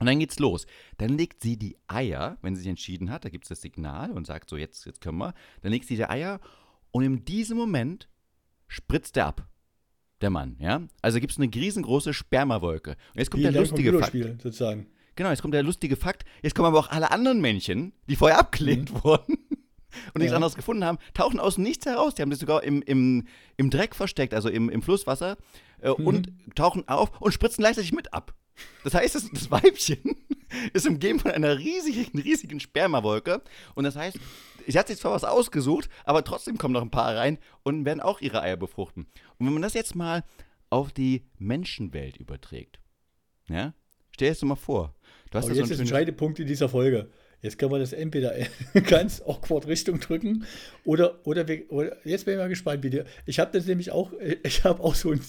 Und dann geht's los. Dann legt sie die Eier, wenn sie sich entschieden hat, da gibt es das Signal und sagt so, jetzt, jetzt können wir. Dann legt sie die Eier und in diesem Moment spritzt er ab. Der Mann, ja? Also gibt es eine riesengroße Spermawolke. Und jetzt kommt Wie der lustige Fakt. Sozusagen. Genau, jetzt kommt der lustige Fakt. Jetzt kommen aber auch alle anderen Männchen, die vorher abgelehnt wurden und nichts Ja. anderes gefunden haben, tauchen aus nichts heraus. Die haben sich sogar im, im, im Dreck versteckt, also im, im Flusswasser, äh, und tauchen auf und spritzen gleichzeitig mit ab. Das heißt, das, das Weibchen ist umgeben von einer riesigen, riesigen Spermawolke. Und das heißt, sie hat sich zwar was ausgesucht, aber trotzdem kommen noch ein paar rein und werden auch ihre Eier befruchten. Und wenn man das jetzt mal auf die Menschenwelt überträgt, ja, stell dir das mal vor. Du hast Aber so jetzt ein ist ein schönes- entscheidender Punkt in dieser Folge. Jetzt können wir das entweder ganz awkward Richtung drücken oder, oder, wir, oder jetzt bin ich mal gespannt, wie dir. Ich habe das nämlich auch, ich habe auch so ein,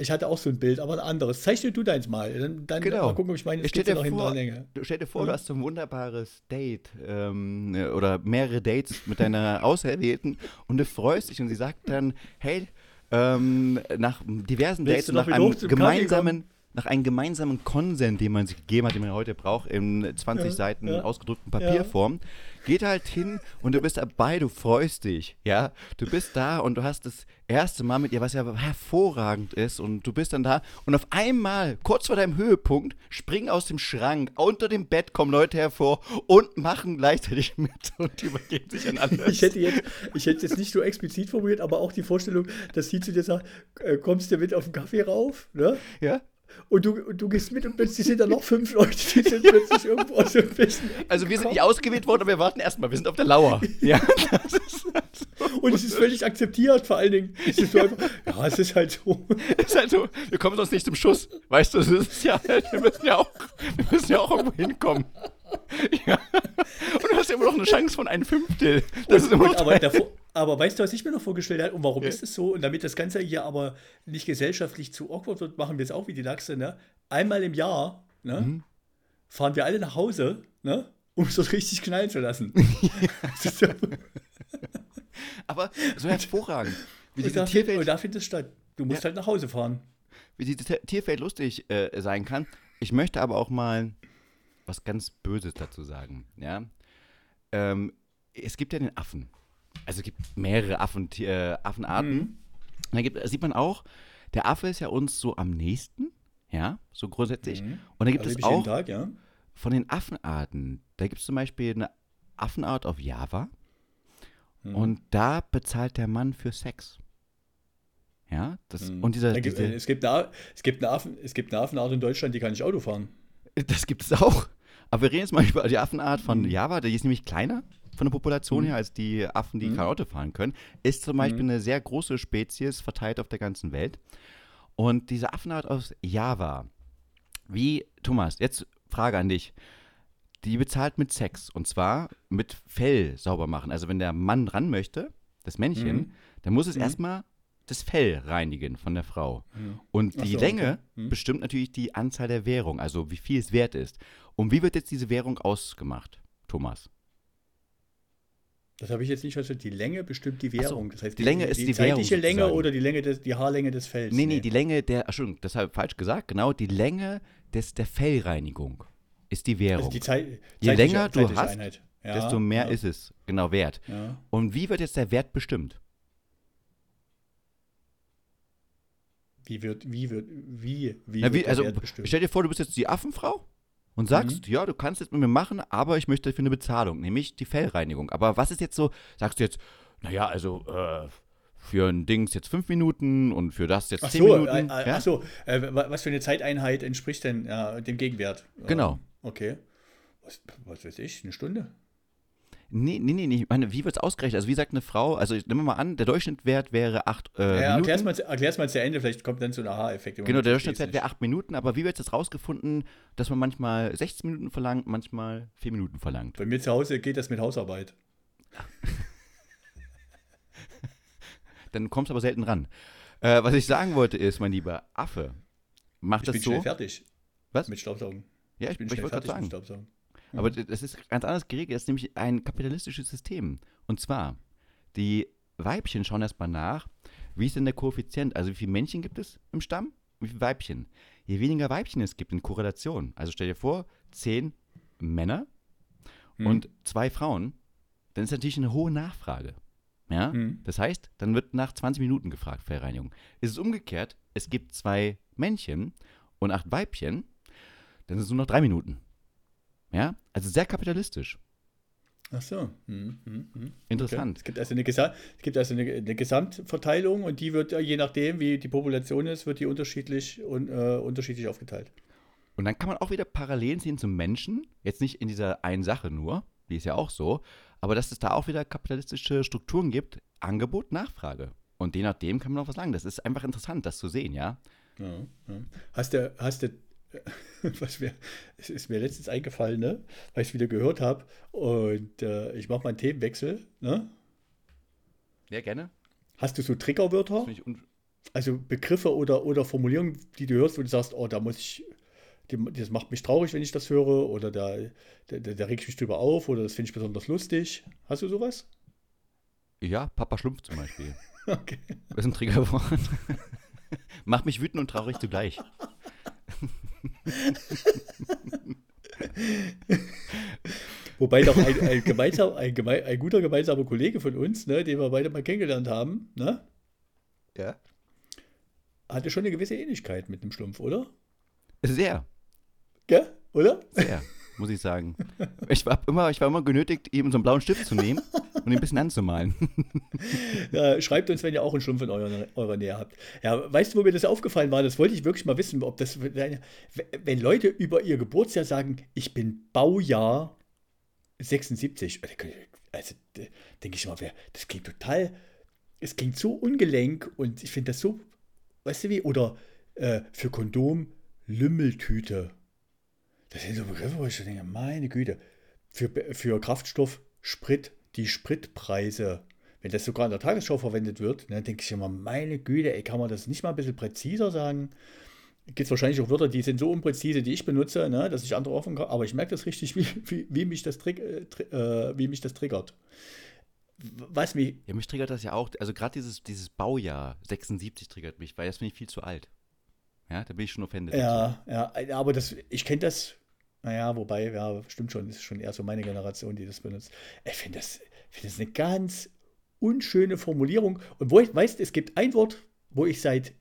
ich hatte auch so ein Bild, aber ein anderes. Zeichne du deins mal. Dann, dann Genau. mal gucken, ob ich meine Stell dir noch hinten vor- dranhänge. Du stell dir vor, Mhm. du hast so ein wunderbares Date ähm, oder mehrere Dates mit deiner Auserwählten und du freust dich und sie sagt dann, hey, ähm, nach diversen Willst Dates und nach einem gemeinsamen, nach einem gemeinsamen Konsent, den man sich gegeben hat, den man heute braucht, in 20 Ja, Seiten ja. ausgedruckten Papierform, geht halt hin und du bist dabei, du freust dich, ja, du bist da und du hast das erste Mal mit ihr, was ja hervorragend ist und du bist dann da und auf einmal, kurz vor deinem Höhepunkt, springen aus dem Schrank, unter dem Bett kommen Leute hervor und machen gleichzeitig mit und übergeben sich an andere. Ich hätte jetzt, ich hätte jetzt nicht so explizit formuliert, aber auch die Vorstellung, dass sie zu dir sagt, äh, kommst du mit auf den Kaffee rauf, ne? ja? Und du, und du gehst mit und plötzlich sind da noch fünf Leute, die sind plötzlich irgendwo aus so ein bisschen. Also wir sind nicht ausgewählt worden, aber wir warten erstmal, wir sind auf der Lauer. Ja, das ist, Und es ist völlig akzeptiert, vor allen Dingen. Es ist so einfach, ja, es ist halt so. ist halt so, wir kommen sonst nicht zum Schuss. Weißt du, das ist ja, wir müssen ja auch, wir müssen ja auch irgendwo hinkommen. Ja. Und du hast ja immer noch eine Chance von einem Fünftel. Das ist immer aber, davor, aber weißt du, was ich mir noch vorgestellt habe? Und warum Ja. ist es so? Und damit das Ganze hier aber nicht gesellschaftlich zu awkward wird, machen wir es auch wie die Lachse. Ne? Einmal im Jahr ne? Mhm. fahren wir alle nach Hause, ne? um es dort richtig knallen zu lassen. Ja- aber so hervorragend. Wie und, da, find- und Tierwelt, da findet es statt. Du musst halt nach Hause fahren. wie diese T- Tierwelt lustig äh, sein kann. Ich möchte aber auch mal was ganz Böses dazu sagen. Ja? Ähm, es gibt ja den Affen. Also es gibt mehrere Affen, äh, Affenarten. Mhm. Da gibt, sieht man auch, der Affe ist ja uns so am nächsten, ja, so grundsätzlich. Mhm. Und da gibt Erlebe es auch Tag, ja. von den Affenarten, da gibt es zum Beispiel eine Affenart auf Java Mhm. und da bezahlt der Mann für Sex. Ja, das, Mhm. und dieser, Da gibt, diese, es, gibt eine, es, gibt eine Affen, es gibt eine Affenart in Deutschland, die kann nicht Auto fahren. das gibt es auch. Aber wir reden jetzt mal über die Affenart von Mhm. Java, die ist nämlich kleiner von der Population Mhm. her als die Affen, die Mhm. kein Auto fahren können. Ist zum Beispiel Mhm. eine sehr große Spezies, verteilt auf der ganzen Welt. Und diese Affenart aus Java, wie, Thomas, jetzt Frage an dich. Die bezahlt mit Sex und zwar mit Fell sauber machen. Also wenn der Mann ran möchte, das Männchen, Mhm. dann muss es Mhm. erstmal das Fell reinigen von der Frau. Mhm. Und die so, okay. Länge Mhm. bestimmt natürlich die Anzahl der Währung, also wie viel es wert ist. Und wie wird jetzt diese Währung ausgemacht, Thomas? Das habe ich jetzt nicht verstanden. Die Länge bestimmt die so, Währung. das heißt, die Länge ist die zeitliche Währung Länge sozusagen. oder die Länge des, die Haarlänge des Fells. Nee, nee, die Länge der, Entschuldigung, deshalb falsch gesagt, genau, die Länge des, der Fellreinigung ist die Währung. also die Zeit, Je länger du hast. Ja, desto mehr ja, ist es genau wert. Ja. Und wie wird jetzt der Wert bestimmt? Wie wird, wie wird, wie, wie Na, wird wie, also stell dir vor, du bist jetzt die Affenfrau und sagst, ja, du kannst es mit mir machen, aber ich möchte dafür eine Bezahlung, nämlich die Fellreinigung. Aber was ist jetzt so, sagst du jetzt, naja, also äh, für ein Dings jetzt fünf Minuten und für das jetzt Ach zehn so, Minuten. äh, äh, ja? ach so äh, wa- was für eine Zeiteinheit entspricht denn ja, dem Gegenwert? Genau. Okay. Was, was weiß ich, eine Stunde? Nee, nee, nee, nee. Ich meine, wie wird es ausgerechnet? Also, wie sagt eine Frau, also ich nehme mal an, der Durchschnittswert wäre acht äh, ja, Minuten. mal, erklär's mal zu Ende, vielleicht kommt dann so ein Aha-Effekt. Genau, der Durchschnittswert wäre acht Minuten, aber wie wird es jetzt rausgefunden, dass man manchmal 16 Minuten verlangt, manchmal vier Minuten verlangt? Bei mir zu Hause geht das mit Hausarbeit. Dann kommst du aber selten ran. Äh, was ich sagen wollte ist, mein lieber Affe, mach Ich das bin so. schnell fertig. Was? Mit Staubsaugen. Ja, ich, Ich bin ich schnell gerade fertig mit sagen. Staubsaugen. Aber das ist ganz anders geregelt. Das ist nämlich ein kapitalistisches System. Und zwar, die Weibchen schauen erstmal nach, wie ist denn der Koeffizient? Also wie viele Männchen gibt es im Stamm? Wie viele Weibchen? Je weniger Weibchen es gibt in Korrelation, also stell dir vor, zehn Männer Hm. und zwei Frauen, dann ist natürlich eine hohe Nachfrage. Ja? Hm. Das heißt, dann wird nach 20 Minuten gefragt, Verreinigung. Ist es umgekehrt, es gibt zwei Männchen und acht Weibchen, dann sind es nur noch drei Minuten. Ja, also sehr kapitalistisch. Ach so. Hm, hm, hm. Interessant. Okay. Es gibt also, eine, Gesa es gibt also eine, eine Gesamtverteilung und die wird, äh, je nachdem, wie die Population ist, wird die unterschiedlich und äh, unterschiedlich aufgeteilt. Und dann kann man auch wieder Parallelen sehen zum Menschen. Jetzt nicht in dieser einen Sache nur, die ist ja auch so, aber dass es da auch wieder kapitalistische Strukturen gibt, Angebot, Nachfrage. Und je nachdem kann man auch was sagen. Das ist einfach interessant, das zu sehen, ja. Ja, ja. Hast du, hast du, was mir, es ist mir letztens eingefallen, ne, weil ich es wieder gehört habe und äh, ich mache mal einen Themenwechsel, ne? Ja, gerne. Hast du so Triggerwörter, also Begriffe oder, oder Formulierungen, die du hörst, wo du sagst, oh, da muss ich, das macht mich traurig, wenn ich das höre oder da, da, da, da reg ich mich drüber auf oder das finde ich besonders lustig. Hast du sowas? ja, Papa Schlumpf zum Beispiel. Okay. Das ist ein Triggerwort. Macht mich wütend und traurig zugleich. Wobei doch ein, ein, gemeinsam, ein, geme ein guter gemeinsamer Kollege von uns, ne, den wir beide mal kennengelernt haben, ne, Ja. hatte schon eine gewisse Ähnlichkeit mit dem Schlumpf, oder? Sehr, Gell? Oder? sehr, muss ich sagen. Ich war immer, ich war immer genötigt, eben so einen blauen Stift zu nehmen und ihn ein bisschen anzumalen. Ja, schreibt uns, wenn ihr auch einen Schlumpf in eurer, eurer Nähe habt. Ja, weißt du, wo mir das aufgefallen war? Das wollte ich wirklich mal wissen, ob das, wenn Leute über ihr Geburtsjahr sagen, ich bin Baujahr 76, also denke ich mal, wer- das klingt total, es klingt so ungelenk und ich finde das so, weißt du wie, oder äh, für Kondom Lümmeltüte. Das sind so Begriffe, wo ich so denke, meine Güte, für, für Kraftstoff Sprit, die Spritpreise, wenn das sogar in der Tagesschau verwendet wird, dann denke ich immer, meine Güte, ey, kann man das nicht mal ein bisschen präziser sagen? Gibt es wahrscheinlich auch Wörter, die sind so unpräzise, die ich benutze, ne, dass ich andere offen kann, aber ich merke das richtig, wie, wie, wie, mich, das äh, äh, wie mich das triggert. Was mich, Ja, mich triggert das ja auch. Also gerade dieses, dieses Baujahr 76 triggert mich, weil das finde ich viel zu alt. Ja, da bin ich schon offended. ja, ja, aber das, ich kenne das, naja, wobei, ja, stimmt schon, ist schon eher so meine Generation, die das benutzt. Ich finde das, finde das eine ganz unschöne Formulierung. Und wo ich, weißt, es gibt ein Wort, wo ich seit,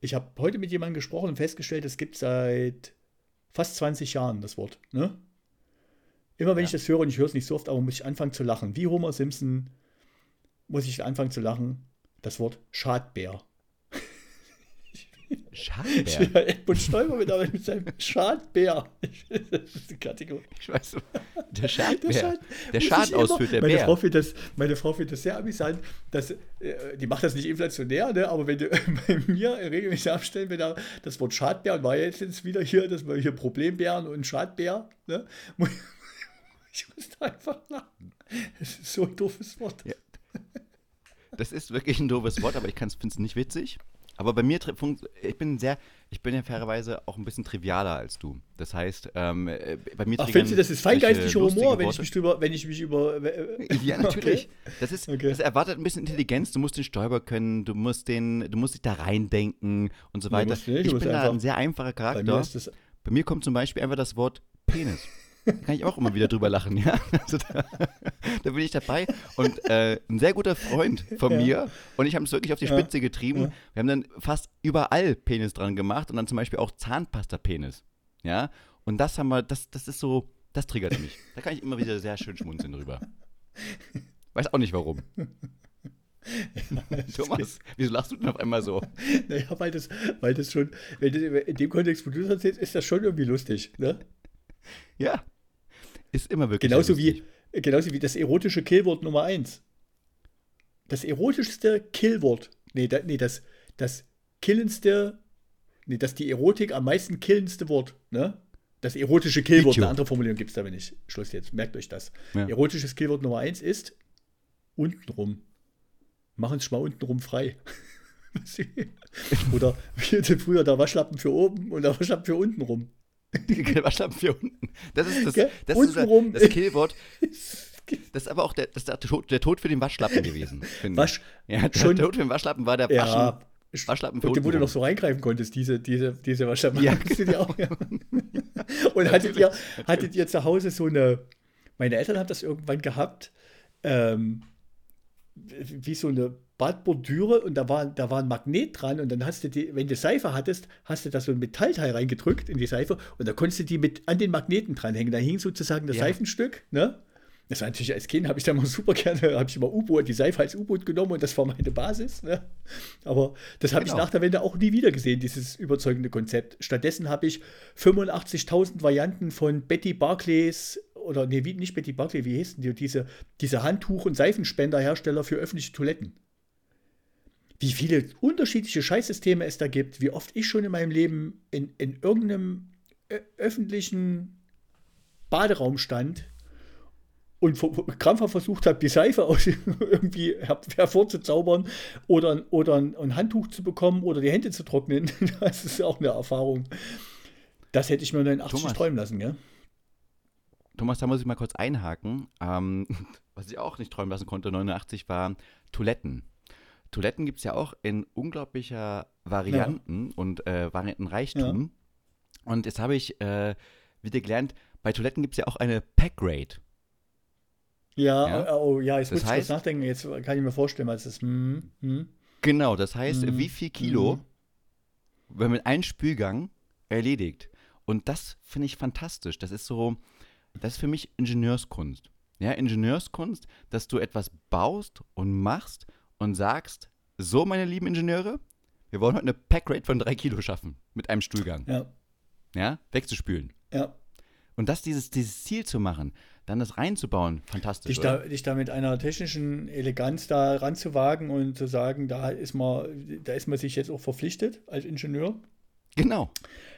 ich habe heute mit jemandem gesprochen und festgestellt, es gibt seit fast 20 Jahren das Wort. Ne? Immer wenn Ja. ich das höre, und ich höre es nicht so oft, aber muss ich anfangen zu lachen. Wie Homer Simpson muss ich anfangen zu lachen. Das Wort Schadbär. Schadbär. Ja, Edmund Stoiber mit, mit seinem Schadbär. Das ist die Kategorie. Ich weiß. Der Schadbär. Schad- Der Schaden immer- ausführt, der meine Bär. Frau, findet das, meine Frau findet das sehr amüsant. Dass, äh, die macht das nicht inflationär, ne? aber wenn du bei mir regelmäßig abstellen, wenn da das Wort Schadbär, und war jetzt jetzt wieder hier, dass wir hier Problembären und Schadbär, ne? ich muss da einfach lachen. Das ist so ein doofes Wort. Ja. Das ist wirklich ein doofes Wort, aber ich finde es nicht witzig. Aber bei mir, ich bin sehr, ich bin ja fairerweise auch ein bisschen trivialer als du. Das heißt, ähm, äh, bei mir Ach, findest du, das ist lustige Humor, wenn ich mich drüber, wenn ich mich über. äh, Ja, natürlich. Das, ist, Okay. das erwartet ein bisschen Intelligenz. Du musst den Stoiber können, du musst den, du musst dich da reindenken und so Nee, weiter. du nicht, ich bin da ein sehr einfacher Bei mir Charakter. ist das. Bei mir kommt zum Beispiel einfach das Wort Penis. Da kann ich auch immer wieder drüber lachen, ja. Also da, da bin ich dabei. Und äh, ein sehr guter Freund von Ja. mir, und ich habe es wirklich auf die Ja. Spitze getrieben. Ja. Wir haben dann fast überall Penis dran gemacht und dann zum Beispiel auch Zahnpasta-Penis. Ja. Und das haben wir, das, das ist so, das triggert mich. Da kann ich immer wieder sehr schön schmunzeln drüber. Weiß auch nicht warum. Thomas, wieso lachst du denn auf einmal so? Naja, weil das, weil das schon, in dem Kontext, wo du das erzählst, ist das schon irgendwie lustig, ne? Ja. Ist immer wirklich Genauso wie, genauso wie das erotische Killwort Nummer 1. Das erotischste Killwort, nee, da, nee das, das killendste, nee, das die Erotik am meisten killendste Wort, ne? Das erotische Killwort, Video. eine andere Formulierung gibt es da nicht. Schluss jetzt, merkt euch das. Ja. Erotisches Killwort Nummer 1 ist untenrum. Machen es mal untenrum frei. Oder wie früher der Waschlappen für oben und der Waschlappen für unten rum. Waschlappen für unten. Das ist das, Gell? das, ist Untenrum. das Killwort. Das ist aber auch der, das der, Tod, der Tod für den Waschlappen gewesen. Wasch, ja, der schon- Tod für den Waschlappen war der ja, Waschen, Waschlappen für und wo du noch so reingreifen konntest, diese, diese, diese Waschlappen. Ja, die auch, ja. Und hattet ihr, hattet ihr zu Hause so eine, meine Eltern haben das irgendwann gehabt, ähm, wie so eine Badbordüre und da war, da war ein Magnet dran und dann hast du die, wenn du Seife hattest, hast du da so ein Metallteil reingedrückt in die Seife und da konntest du die mit an den Magneten dranhängen. Da hing sozusagen das Ja. Seifenstück, ne? Das war natürlich als Kind, habe ich da mal super gerne, habe ich immer U-Boot, die Seife als U-Boot genommen und das war meine Basis. Ne? Aber das habe ich Genau. nach der Wende auch nie wieder gesehen, dieses überzeugende Konzept. Stattdessen habe ich 85.000 Varianten von Betty Barclays oder nee, nicht Betty Barclay, wie hießen die, diese, diese Handtuch- und Seifenspenderhersteller für öffentliche Toiletten. Wie viele unterschiedliche Scheißsysteme es da gibt, wie oft ich schon in meinem Leben in, in irgendeinem ö- öffentlichen Baderaum stand und krampfhaft versucht habe, die Seife aus irgendwie her hervorzuzaubern oder, oder ein, ein Handtuch zu bekommen oder die Hände zu trocknen. Das ist auch eine Erfahrung. Das hätte ich mir 89 Thomas. träumen lassen, ja. Thomas, da muss ich mal kurz einhaken. Ähm, was ich auch nicht träumen lassen konnte, 89 war Toiletten. Toiletten gibt es ja auch in unglaublicher Varianten und äh, Variantenreichtum. Und jetzt habe ich äh, wieder gelernt, bei Toiletten gibt es ja auch eine Pack-Rate. Ja, Ja. oh ja, jetzt muss ich kurz nachdenken. Jetzt kann ich mir vorstellen, was es ist. Hm, hm. Genau, das heißt, Mhm. wie viel Kilo Mhm. wenn mit einem Spülgang erledigt. Und das finde ich fantastisch. Das ist so, das ist für mich Ingenieurskunst. Ja, Ingenieurskunst, dass du etwas baust und machst und sagst, so meine lieben Ingenieure, wir wollen heute eine Packrate von drei Kilo schaffen mit einem Stuhlgang. Ja, Ja, wegzuspülen. ja. Und das, dieses, dieses Ziel zu machen, dann das reinzubauen, fantastisch. Dich da, dich da mit einer technischen Eleganz da ranzuwagen und zu sagen, da ist man, da ist man sich jetzt auch verpflichtet als Ingenieur, Genau.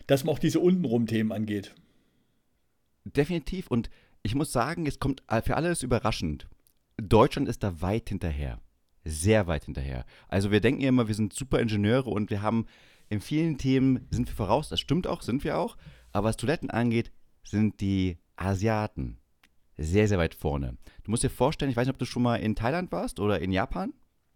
dass man auch diese untenrum Themen angeht. Definitiv. Und ich muss sagen, es kommt für alle ist überraschend. Deutschland ist da weit hinterher. Sehr weit hinterher. Also wir denken ja immer, wir sind super Ingenieure und wir haben in vielen Themen sind wir voraus. Das stimmt auch, sind wir auch. Aber was Toiletten angeht, sind die Asiaten sehr, sehr weit vorne. Du musst dir vorstellen, ich weiß nicht, ob du schon mal in Thailand warst oder in Japan,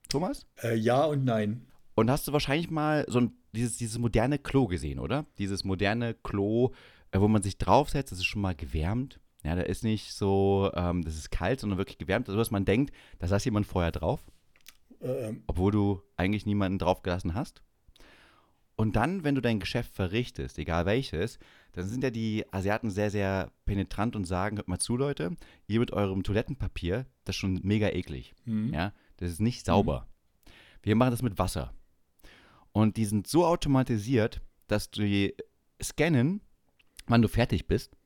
Thomas? Äh, ja und nein. Und hast du wahrscheinlich mal so ein, dieses, dieses moderne Klo gesehen, oder? Dieses moderne Klo, äh, wo man sich draufsetzt, das ist schon mal gewärmt. Ja, da ist nicht so, ähm, das ist kalt, sondern wirklich gewärmt, so dass man denkt, da saß jemand vorher drauf, Äh, obwohl du eigentlich niemanden draufgelassen hast. Und dann, wenn du dein Geschäft verrichtest, egal welches, dann sind ja die Asiaten sehr, sehr penetrant und sagen, hört mal zu, Leute, ihr mit eurem Toilettenpapier, das ist schon mega eklig. hm. Ja, das ist nicht sauber. Wir machen das mit Wasser. Und die sind so automatisiert, dass du die scannen, wann du fertig bist.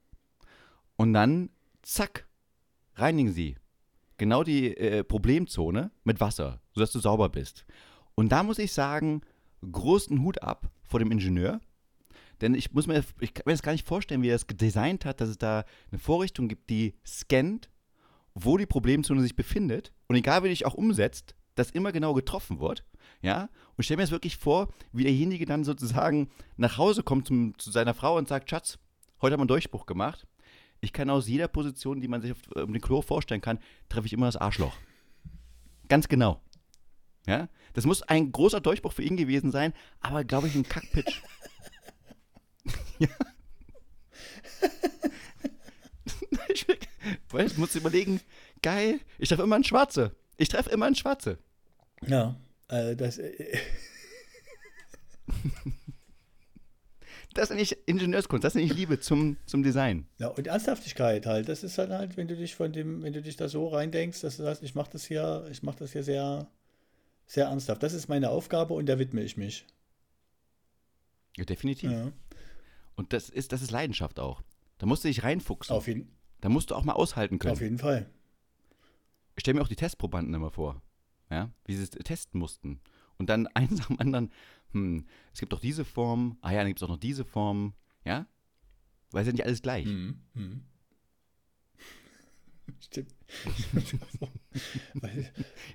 Und dann, zack, reinigen sie genau die äh, Problemzone mit Wasser, sodass du sauber bist. Und da muss ich sagen, großen Hut ab vor dem Ingenieur. Denn ich muss mir, ich kann mir das gar nicht vorstellen, wie er das designt hat, dass es da eine Vorrichtung gibt, die scannt, wo die Problemzone sich befindet. Und egal, wie dich auch umsetzt, dass immer genau getroffen wird. Ja? Und ich stelle mir das wirklich vor, wie derjenige dann sozusagen nach Hause kommt zum, zu seiner Frau und sagt: Schatz, heute haben wir einen Durchbruch gemacht. Ich kann aus jeder Position, die man sich auf um den Klo vorstellen kann, treffe ich immer das Arschloch. Ganz genau. Ja? Das muss ein großer Durchbruch für ihn gewesen sein, aber glaube ich ein Kackpitch. ja. weil ich muss überlegen, geil, ich treffe immer einen Schwarze. Ich treffe immer einen Schwarze. Ja, äh, das, äh, Das ist eigentlich Ingenieurskunst, das nenne ich Liebe zum, zum Design. Ja, und Ernsthaftigkeit halt. Das ist halt halt, wenn du dich von dem, wenn du dich da so reindenkst, dass du sagst, ich mache das hier, ich mache das hier sehr, sehr ernsthaft. Das ist meine Aufgabe und der widme ich mich. Ja, definitiv. Ja. Und das ist, das ist Leidenschaft auch. Da musst du dich reinfuchsen. Auf, jeden, da musst du auch mal aushalten können. auf jeden Fall. Ich stelle mir auch die Testprobanden immer vor, ja, wie sie es testen mussten. Und dann eins nach dem anderen, hm, es gibt doch diese Form, ah ja, dann gibt es auch noch diese Form, ja? Weil es ja nicht alles gleich. Mhm. Mhm. Stimmt.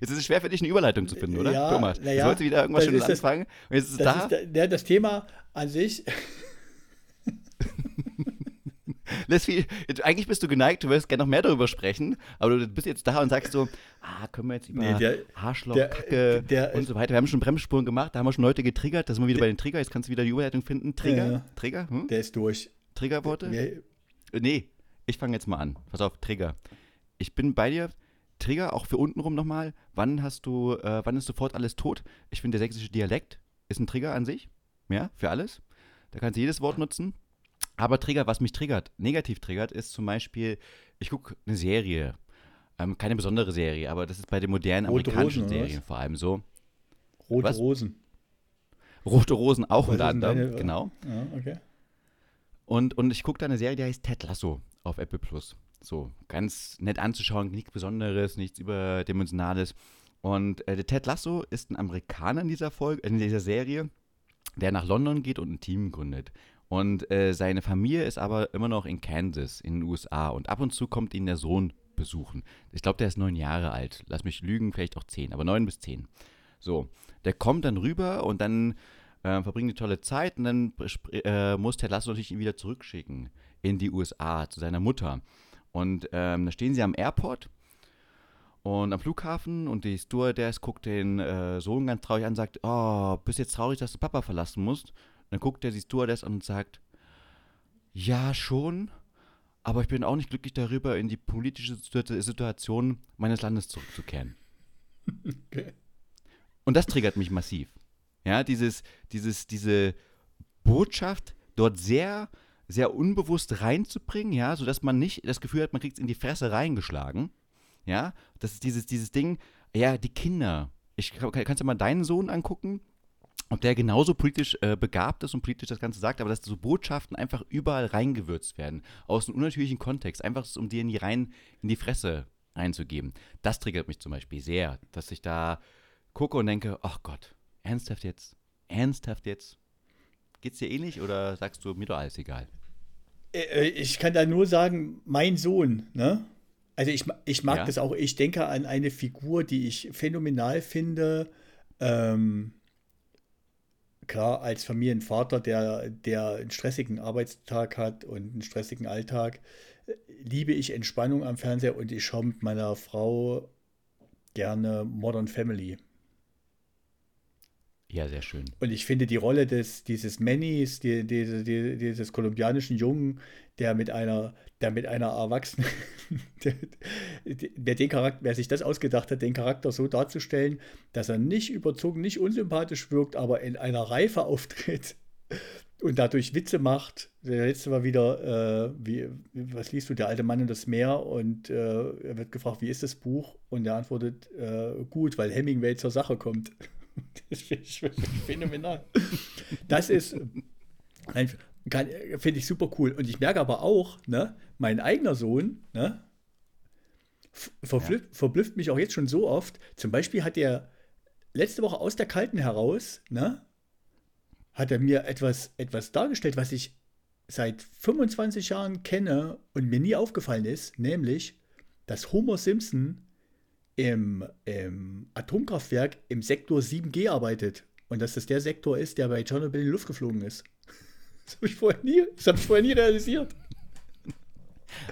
Jetzt ist es schwer für dich, eine Überleitung zu finden, oder? Ja, Thomas, na du ja, wolltest wieder irgendwas Schönes anfangen und jetzt ist es da. ist, ja, das Thema an sich, Viel, jetzt, eigentlich bist du geneigt, du wirst gerne noch mehr darüber sprechen, aber du bist jetzt da und sagst so, ah, können wir jetzt über Nee, der- Arschloch, der- Kacke der- und so weiter. Wir haben schon Bremsspuren gemacht, da haben wir schon Leute getriggert, da sind wir wieder bei den Trigger, jetzt kannst du wieder die Überleitung finden. Trigger? Ja. Trigger? Hm? der ist durch. Triggerworte? Wir- Äh, Nee, ich fange jetzt mal an. Pass auf, Trigger. Ich bin bei dir. Trigger, auch für untenrum nochmal. Wann hast du, äh, wann ist sofort alles tot? Ich finde, der sächsische Dialekt ist ein Trigger an sich. Ja, für alles. Da kannst du jedes Wort nutzen. Aber Trigger, was mich triggert, negativ triggert, ist zum Beispiel, ich gucke eine Serie. Ähm, keine besondere Serie, aber das ist bei den modernen Rote amerikanischen Rosen? Serien vor allem so. Rote Was? Rosen. Rote Rosen auch unter anderem, genau. Ja, okay. Und, und ich gucke da eine Serie, die heißt Ted Lasso auf Apple Plus. So, ganz nett anzuschauen, nichts Besonderes, nichts Überdimensionales. Und äh, der Ted Lasso ist ein Amerikaner in dieser Folge, in dieser Serie, der nach London geht und ein Team gründet. Und äh, seine Familie ist aber immer noch in Kansas, in den USA. Und ab und zu kommt ihn der Sohn besuchen. Ich glaube, der ist neun Jahre alt. Lass mich lügen, vielleicht auch zehn, aber neun bis zehn. So, der kommt dann rüber und dann äh, verbringen die tolle Zeit und dann äh, muss Ted Lasso natürlich ihn wieder zurückschicken in die USA zu seiner Mutter. Und ähm, da stehen sie am Airport und am Flughafen und die Stewardess guckt den äh, Sohn ganz traurig an und sagt, oh, bist jetzt traurig, dass du Papa verlassen musst? Dann guckt er die Stewardess an und sagt, ja, schon, aber ich bin auch nicht glücklich darüber, in die politische Situ- Situation meines Landes zurückzukehren. okay. Und das triggert mich massiv. Ja, dieses, dieses, diese Botschaft dort sehr, sehr unbewusst reinzubringen, ja, sodass man nicht das Gefühl hat, man kriegt es in die Fresse reingeschlagen. Ja, das ist dieses, dieses Ding, ja, die Kinder. Ich kann, kannst du mal deinen Sohn angucken, ob der genauso politisch äh, begabt ist und politisch das Ganze sagt, aber dass so Botschaften einfach überall reingewürzt werden, aus einem unnatürlichen Kontext, einfach um dir in die rein, in die Fresse reinzugeben. Das triggert mich zum Beispiel sehr, dass ich da gucke und denke, ach Gott, ernsthaft jetzt? Ernsthaft jetzt? Geht's dir ähnlich oder sagst du, mir doch alles egal? Äh, Ich kann da nur sagen, mein Sohn, ne? Also ich, ich mag Ja. das auch. Ich denke an eine Figur, die ich phänomenal finde. Ähm, klar, als Familienvater, der, der einen stressigen Arbeitstag hat und einen stressigen Alltag, äh, liebe ich Entspannung am Fernseher und ich schaue mit meiner Frau gerne Modern Family. Ja, sehr schön. Und ich finde die Rolle des, dieses Mannys, die, die, die, dieses kolumbianischen Jungen, der mit einer, der mit einer Erwachsenen, der, der den Charakter, wer sich das ausgedacht hat, den Charakter so darzustellen, dass er nicht überzogen, nicht unsympathisch wirkt, aber in einer Reife auftritt und dadurch Witze macht. Der letzte war wieder, äh, wie, was liest du, der alte Mann und das Meer? Und äh, er wird gefragt, wie ist das Buch? Und er antwortet, äh, gut, weil Hemingway zur Sache kommt. Das finde ich phänomenal. Das ist, ein- finde ich super cool. Und ich merke aber auch, ne, mein eigener Sohn, ne, f- verblüfft, verblüfft mich auch jetzt schon so oft. Zum Beispiel hat er letzte Woche aus der Kalten heraus, ne, hat er mir etwas, etwas dargestellt, was ich seit 25 Jahren kenne und mir nie aufgefallen ist, nämlich, dass Homer Simpson im, im Atomkraftwerk im Sektor 7G arbeitet. Und dass das der Sektor ist, der bei Tschernobyl in die Luft geflogen ist. Das habe ich vorher nie, das habe ich vorher nie realisiert.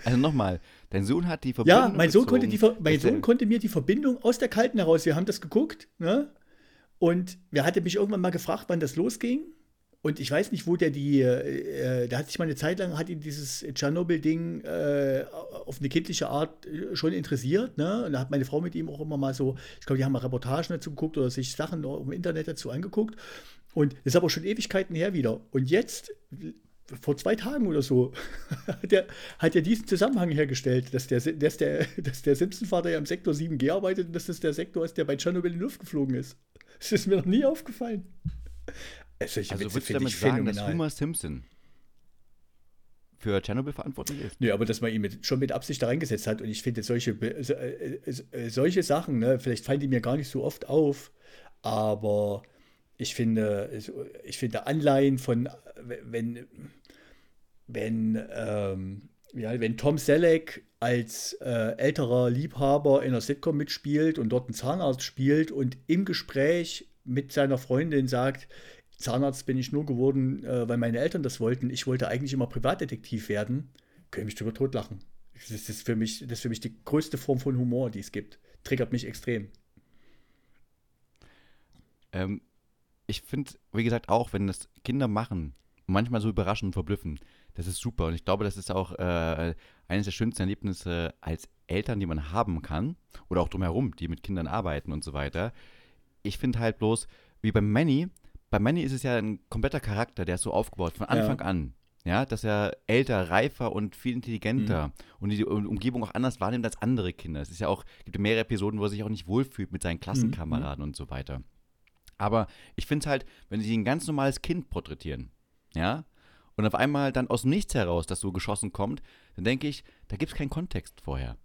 Also nochmal, dein Sohn hat die Verbindung Ja, mein Sohn, konnte die, mein. Sohn konnte mir die Verbindung aus der Kalten heraus, wir haben das geguckt, ne? Und wer hatte mich irgendwann mal gefragt, wann das losging. Und ich weiß nicht, wo der die, äh, da hat sich mal eine Zeit lang, hat ihn dieses Tschernobyl-Ding äh, auf eine kindliche Art äh, schon interessiert. Ne? Und da hat meine Frau mit ihm auch immer mal so, ich glaube, die haben mal Reportagen dazu geguckt oder sich Sachen im Internet dazu angeguckt. Und das ist aber schon Ewigkeiten her wieder. Und jetzt vor zwei Tagen oder so, der hat ja diesen Zusammenhang hergestellt, dass der, dass der, dass der Simpson-Vater ja im Sektor 7G arbeitet und dass das der Sektor ist, der bei Tschernobyl in die Luft geflogen ist. Das ist mir noch nie aufgefallen. Also, also würdest du damit sagen, dass Homer Simpson für Tschernobyl verantwortlich ist. Nö, aber dass man ihn mit, schon mit Absicht da reingesetzt hat. Und ich finde solche, äh, äh, solche Sachen, ne, vielleicht fallen die mir gar nicht so oft auf, aber ich finde, ich finde Anleihen von, wenn, wenn, ähm, ja, wenn Tom Selleck als äh, älterer Liebhaber in einer Sitcom mitspielt und dort einen Zahnarzt spielt und im Gespräch mit seiner Freundin sagt, Zahnarzt bin ich nur geworden, äh, weil meine Eltern das wollten. Ich wollte eigentlich immer Privatdetektiv werden. Können mich drüber totlachen. Das ist, für mich, das ist für mich die größte Form von Humor, die es gibt. Triggert mich extrem. Ähm, ich finde, wie gesagt, auch wenn das Kinder machen, manchmal so überraschen und verblüffen, das ist super. Und ich glaube, das ist auch äh, eines der schönsten Erlebnisse als Eltern, die man haben kann. Oder auch drumherum, die mit Kindern arbeiten und so weiter. Ich finde halt bloß, wie bei Manny, bei Manny ist es ja ein kompletter Charakter, der ist so aufgebaut von Anfang ja. an. Ja, dass er älter, reifer und viel intelligenter mhm. und die Umgebung auch anders wahrnimmt als andere Kinder. Es ist ja auch, gibt mehrere Episoden, wo er sich auch nicht wohlfühlt mit seinen Klassenkameraden mhm. und so weiter. Aber ich finde es halt, wenn sie ein ganz normales Kind porträtieren, ja, und auf einmal dann aus dem Nichts heraus das so geschossen kommt, dann denke ich, da gibt es keinen Kontext vorher.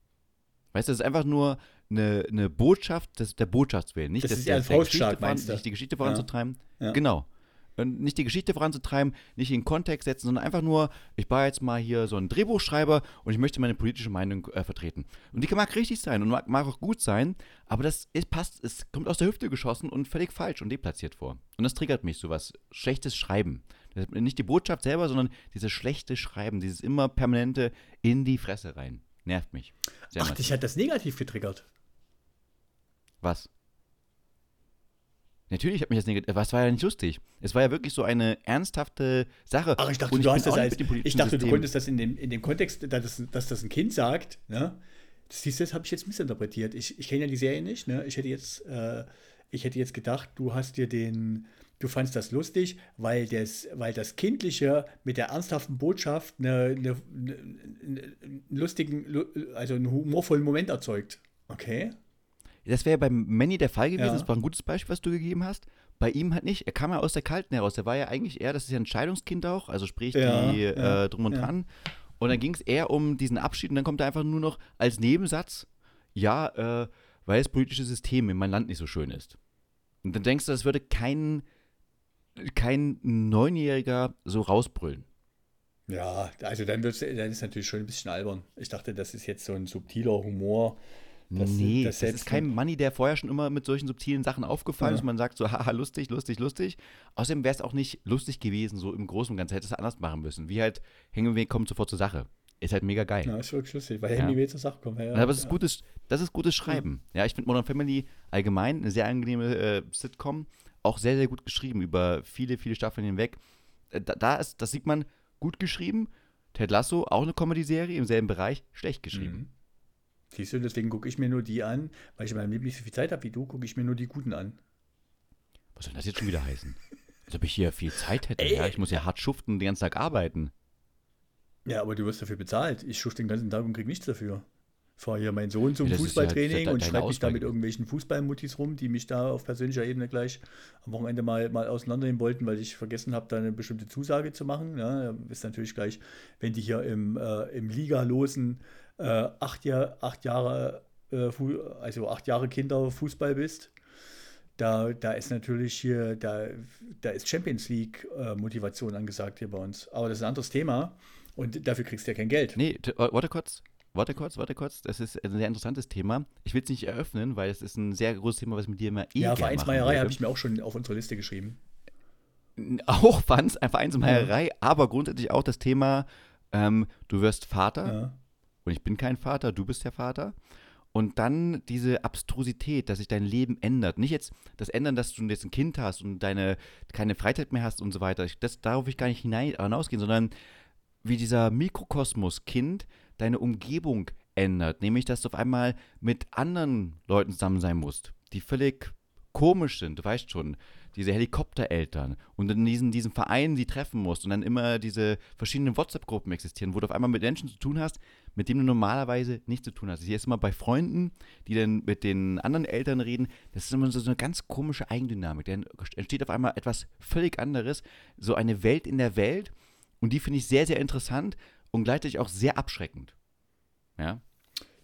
Weißt du, das ist einfach nur eine, eine Botschaft des, der Botschaftswillen. Nicht, das das ist Volksstaat, meinst du? Nicht die Geschichte voranzutreiben. Ja. Ja. Genau. Nicht die Geschichte voranzutreiben, nicht in den Kontext setzen, sondern einfach nur, ich war jetzt mal hier so ein Drehbuchschreiber und ich möchte meine politische Meinung äh, vertreten. Und die mag richtig sein und mag, mag, auch gut sein, aber das ist, passt, es kommt aus der Hüfte geschossen und völlig falsch und deplatziert vor. Und das triggert mich, sowas. Schlechtes Schreiben. Nicht die Botschaft selber, sondern dieses schlechte Schreiben, dieses immer permanente in die Fresse rein. Nervt mich. Sehr Ach, dich hat das negativ getriggert. Was? Natürlich hat mich das negativ. Was war ja nicht lustig. Es war ja wirklich so eine ernsthafte Sache. Ach, ich dachte, du hast das als, ich dachte, System. du konntest das in dem, in dem Kontext, dass, dass das ein Kind sagt, ne? Das, das habe ich jetzt missinterpretiert. Ich, ich kenne ja die Serie nicht, ne? Ich hätte jetzt, äh, ich hätte jetzt gedacht, du hast dir den, du fandst das lustig, weil das, weil das Kindliche mit der ernsthaften Botschaft eine, eine, eine, einen lustigen, also einen humorvollen Moment erzeugt. Okay. Das wäre bei Manny der Fall gewesen. Ja. Das war ein gutes Beispiel, was du gegeben hast. Bei ihm halt nicht. Er kam ja aus der Kalten heraus. Der war ja eigentlich eher, das ist ja ein Scheidungskind auch, also sprich ja, die ja, äh, drum und dran. Und dann ging es eher um diesen Abschied und dann kommt er einfach nur noch als Nebensatz, ja, äh, weil das politische System in meinem Land nicht so schön ist. Und dann denkst du, das würde kein, kein Neunjähriger so rausbrüllen. Ja, also dann, dann ist es natürlich schon ein bisschen albern. Ich dachte, das ist jetzt so ein subtiler Humor, das, nee, das, das ist kein Money, der vorher schon immer mit solchen subtilen Sachen aufgefallen ja. ist. Man sagt so, haha, lustig, lustig, lustig. Außerdem wäre es auch nicht lustig gewesen, so im Großen und Ganzen. Hätte es anders machen müssen. Wie halt, Hemingway kommt sofort zur Sache. Ist halt mega geil. Ja, ist wirklich lustig, weil ja. Hemingway zur Sache kommt. Ja, Aber das ist, gutes, das ist gutes Schreiben. Ja, ich finde Modern Family allgemein eine sehr angenehme äh, Sitcom. Auch sehr, sehr gut geschrieben, über viele, viele Staffeln hinweg. Äh, da, da ist, das sieht man, gut geschrieben. Ted Lasso, auch eine Comedy-Serie im selben Bereich, schlecht geschrieben. Mhm. Siehst du, deswegen gucke ich mir nur die an, weil ich in meinem Leben nicht so viel Zeit habe wie du, gucke ich mir nur die guten an. Was soll das jetzt schon wieder heißen? Als ob ich hier viel Zeit hätte. Ey, ja, ich muss ja hart schuften und den ganzen Tag arbeiten. Ja, aber du wirst dafür bezahlt. Ich schufte den ganzen Tag und krieg nichts dafür. Ich fahre hier meinen Sohn zum ja, Fußballtraining ja und schreibe mich da mit irgendwelchen Fußballmuttis rum, die mich da auf persönlicher Ebene gleich am Wochenende mal, mal auseinandernehmen wollten, weil ich vergessen habe, da eine bestimmte Zusage zu machen. Ja, ist natürlich gleich, wenn die hier im, äh, im Ligalosen äh, acht, Jahr, acht Jahre, äh, also acht Jahre Kinder Fußball bist, da, da ist natürlich hier, da, da ist Champions League äh, Motivation angesagt hier bei uns. Aber das ist ein anderes Thema und dafür kriegst du ja kein Geld. Nee, warte kurz. Warte kurz, warte kurz. Das ist ein sehr interessantes Thema. Ich will es nicht eröffnen, weil es ist ein sehr großes Thema, was mit dir immer eh Ja, Vereinsmeierei habe ich mir auch schon auf unsere Liste geschrieben. Auch Vereinsmeierei, ja. aber grundsätzlich auch das Thema, ähm, du wirst Vater. Ja und ich bin kein Vater, du bist der Vater. Und dann diese Abstrusität, dass sich dein Leben ändert. Nicht jetzt das Ändern, dass du jetzt ein Kind hast und deine keine Freizeit mehr hast und so weiter. Das, darauf will ich gar nicht hinausgehen, sondern wie dieser Mikrokosmos Kind deine Umgebung ändert. Nämlich, dass du auf einmal mit anderen Leuten zusammen sein musst, die völlig komisch sind, du weißt schon. Diese Helikoptereltern und in diesen, diesen Vereinen sie treffen musst und dann immer diese verschiedenen WhatsApp-Gruppen existieren, wo du auf einmal mit Menschen zu tun hast, mit denen du normalerweise nichts zu tun hast. Hier ist immer bei Freunden, die dann mit den anderen Eltern reden, das ist immer so eine ganz komische Eigendynamik. Dann entsteht auf einmal etwas völlig anderes, so eine Welt in der Welt und die finde ich sehr, sehr interessant und gleichzeitig auch sehr abschreckend. Ja.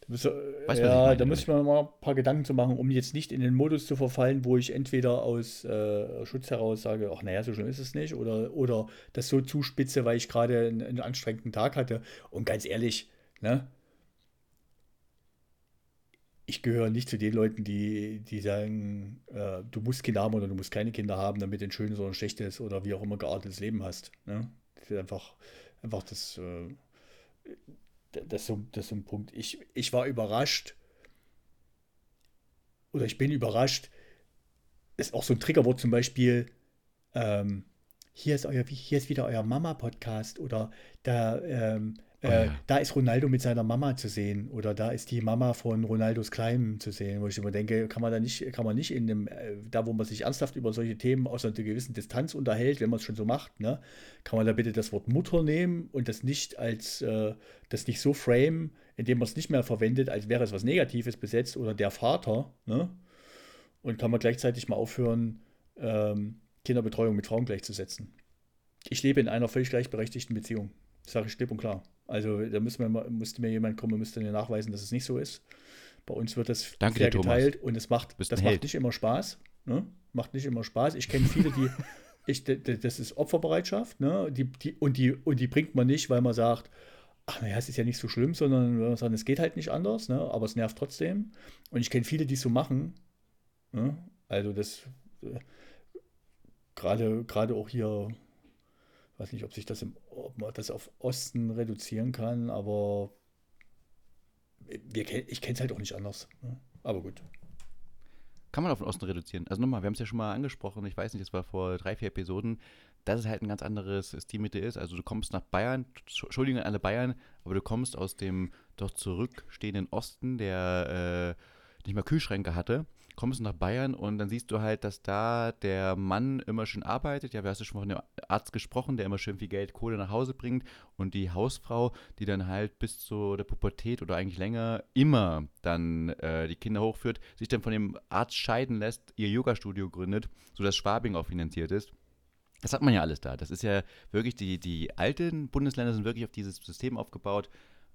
Weißt, weißt, ja, da muss ich mir mal ein paar Gedanken zu machen, um jetzt nicht in den Modus zu verfallen, wo ich entweder aus äh, Schutz heraus sage, ach naja, so schlimm ist es nicht, oder, oder das so zuspitze, weil ich gerade einen, einen, anstrengenden Tag hatte. Und ganz ehrlich, ne? Ich gehöre nicht zu den Leuten, die, die sagen, äh, du musst Kinder haben oder du musst keine Kinder haben, damit du ein schönes oder ein schlechtes oder wie auch immer geartetes Leben hast. Ne? Das ist einfach, einfach das. Äh, das das ist so ein Punkt. Ich, ich war überrascht, oder ich bin überrascht, ist auch so ein Triggerwort zum Beispiel, ähm, hier ist euer, hier ist wieder euer Mama-Podcast oder da, ähm, Oh, äh, ja. Da ist Ronaldo mit seiner Mama zu sehen oder da ist die Mama von Ronaldos Kleinen zu sehen, wo ich immer denke, kann man da nicht, kann man nicht in dem, äh, da wo man sich ernsthaft über solche Themen aus einer gewissen Distanz unterhält, wenn man es schon so macht, ne, kann man da bitte das Wort Mutter nehmen und das nicht als, äh, das nicht so frame, indem man es nicht mehr verwendet, als wäre es was Negatives besetzt oder der Vater, ne? Und kann man gleichzeitig mal aufhören, ähm, Kinderbetreuung mit Frauen gleichzusetzen. Ich lebe in einer völlig gleichberechtigten Beziehung. Das sage ich klipp und klar. Also da müsste, man, müsste mir jemand kommen und müsste mir nachweisen, dass es nicht so ist. Bei uns wird das Danke fair dir, geteilt und es macht, das macht nicht immer Spaß. Ne? Macht nicht immer Spaß. Ich kenne viele, die, ich, das ist Opferbereitschaft, ne? Die, die, und, die, und die bringt man nicht, weil man sagt, ach naja, es ist ja nicht so schlimm, sondern wenn man sagt, es geht halt nicht anders, ne? aber es nervt trotzdem. Und ich kenne viele, die es so machen. Ne? Also das äh, gerade gerade auch hier weiß nicht, ob sich das im, ob man das auf Osten reduzieren kann, aber wir, ich kenne es halt auch nicht anders. Ne? Aber gut. Kann man auf den Osten reduzieren. Also nochmal, wir haben es ja schon mal angesprochen, ich weiß nicht, das war vor drei, vier Episoden, dass es halt ein ganz anderes Stilmitte ist. Also du kommst nach Bayern, Entschuldigung an alle Bayern, aber du kommst aus dem doch zurückstehenden Osten, der äh, nicht mal Kühlschränke hatte kommst du nach Bayern und dann siehst du halt, dass da der Mann immer schön arbeitet. Ja, wir hast ja schon von dem Arzt gesprochen, der immer schön viel Geld, Kohle nach Hause bringt. Und die Hausfrau, die dann halt bis zu der Pubertät oder eigentlich länger immer dann äh, die Kinder hochführt, sich dann von dem Arzt scheiden lässt, ihr Yoga-Studio gründet, sodass Schwabing auch finanziert ist. Das hat man ja alles da. Das ist ja wirklich, die, die alten Bundesländer sind wirklich auf dieses System aufgebaut.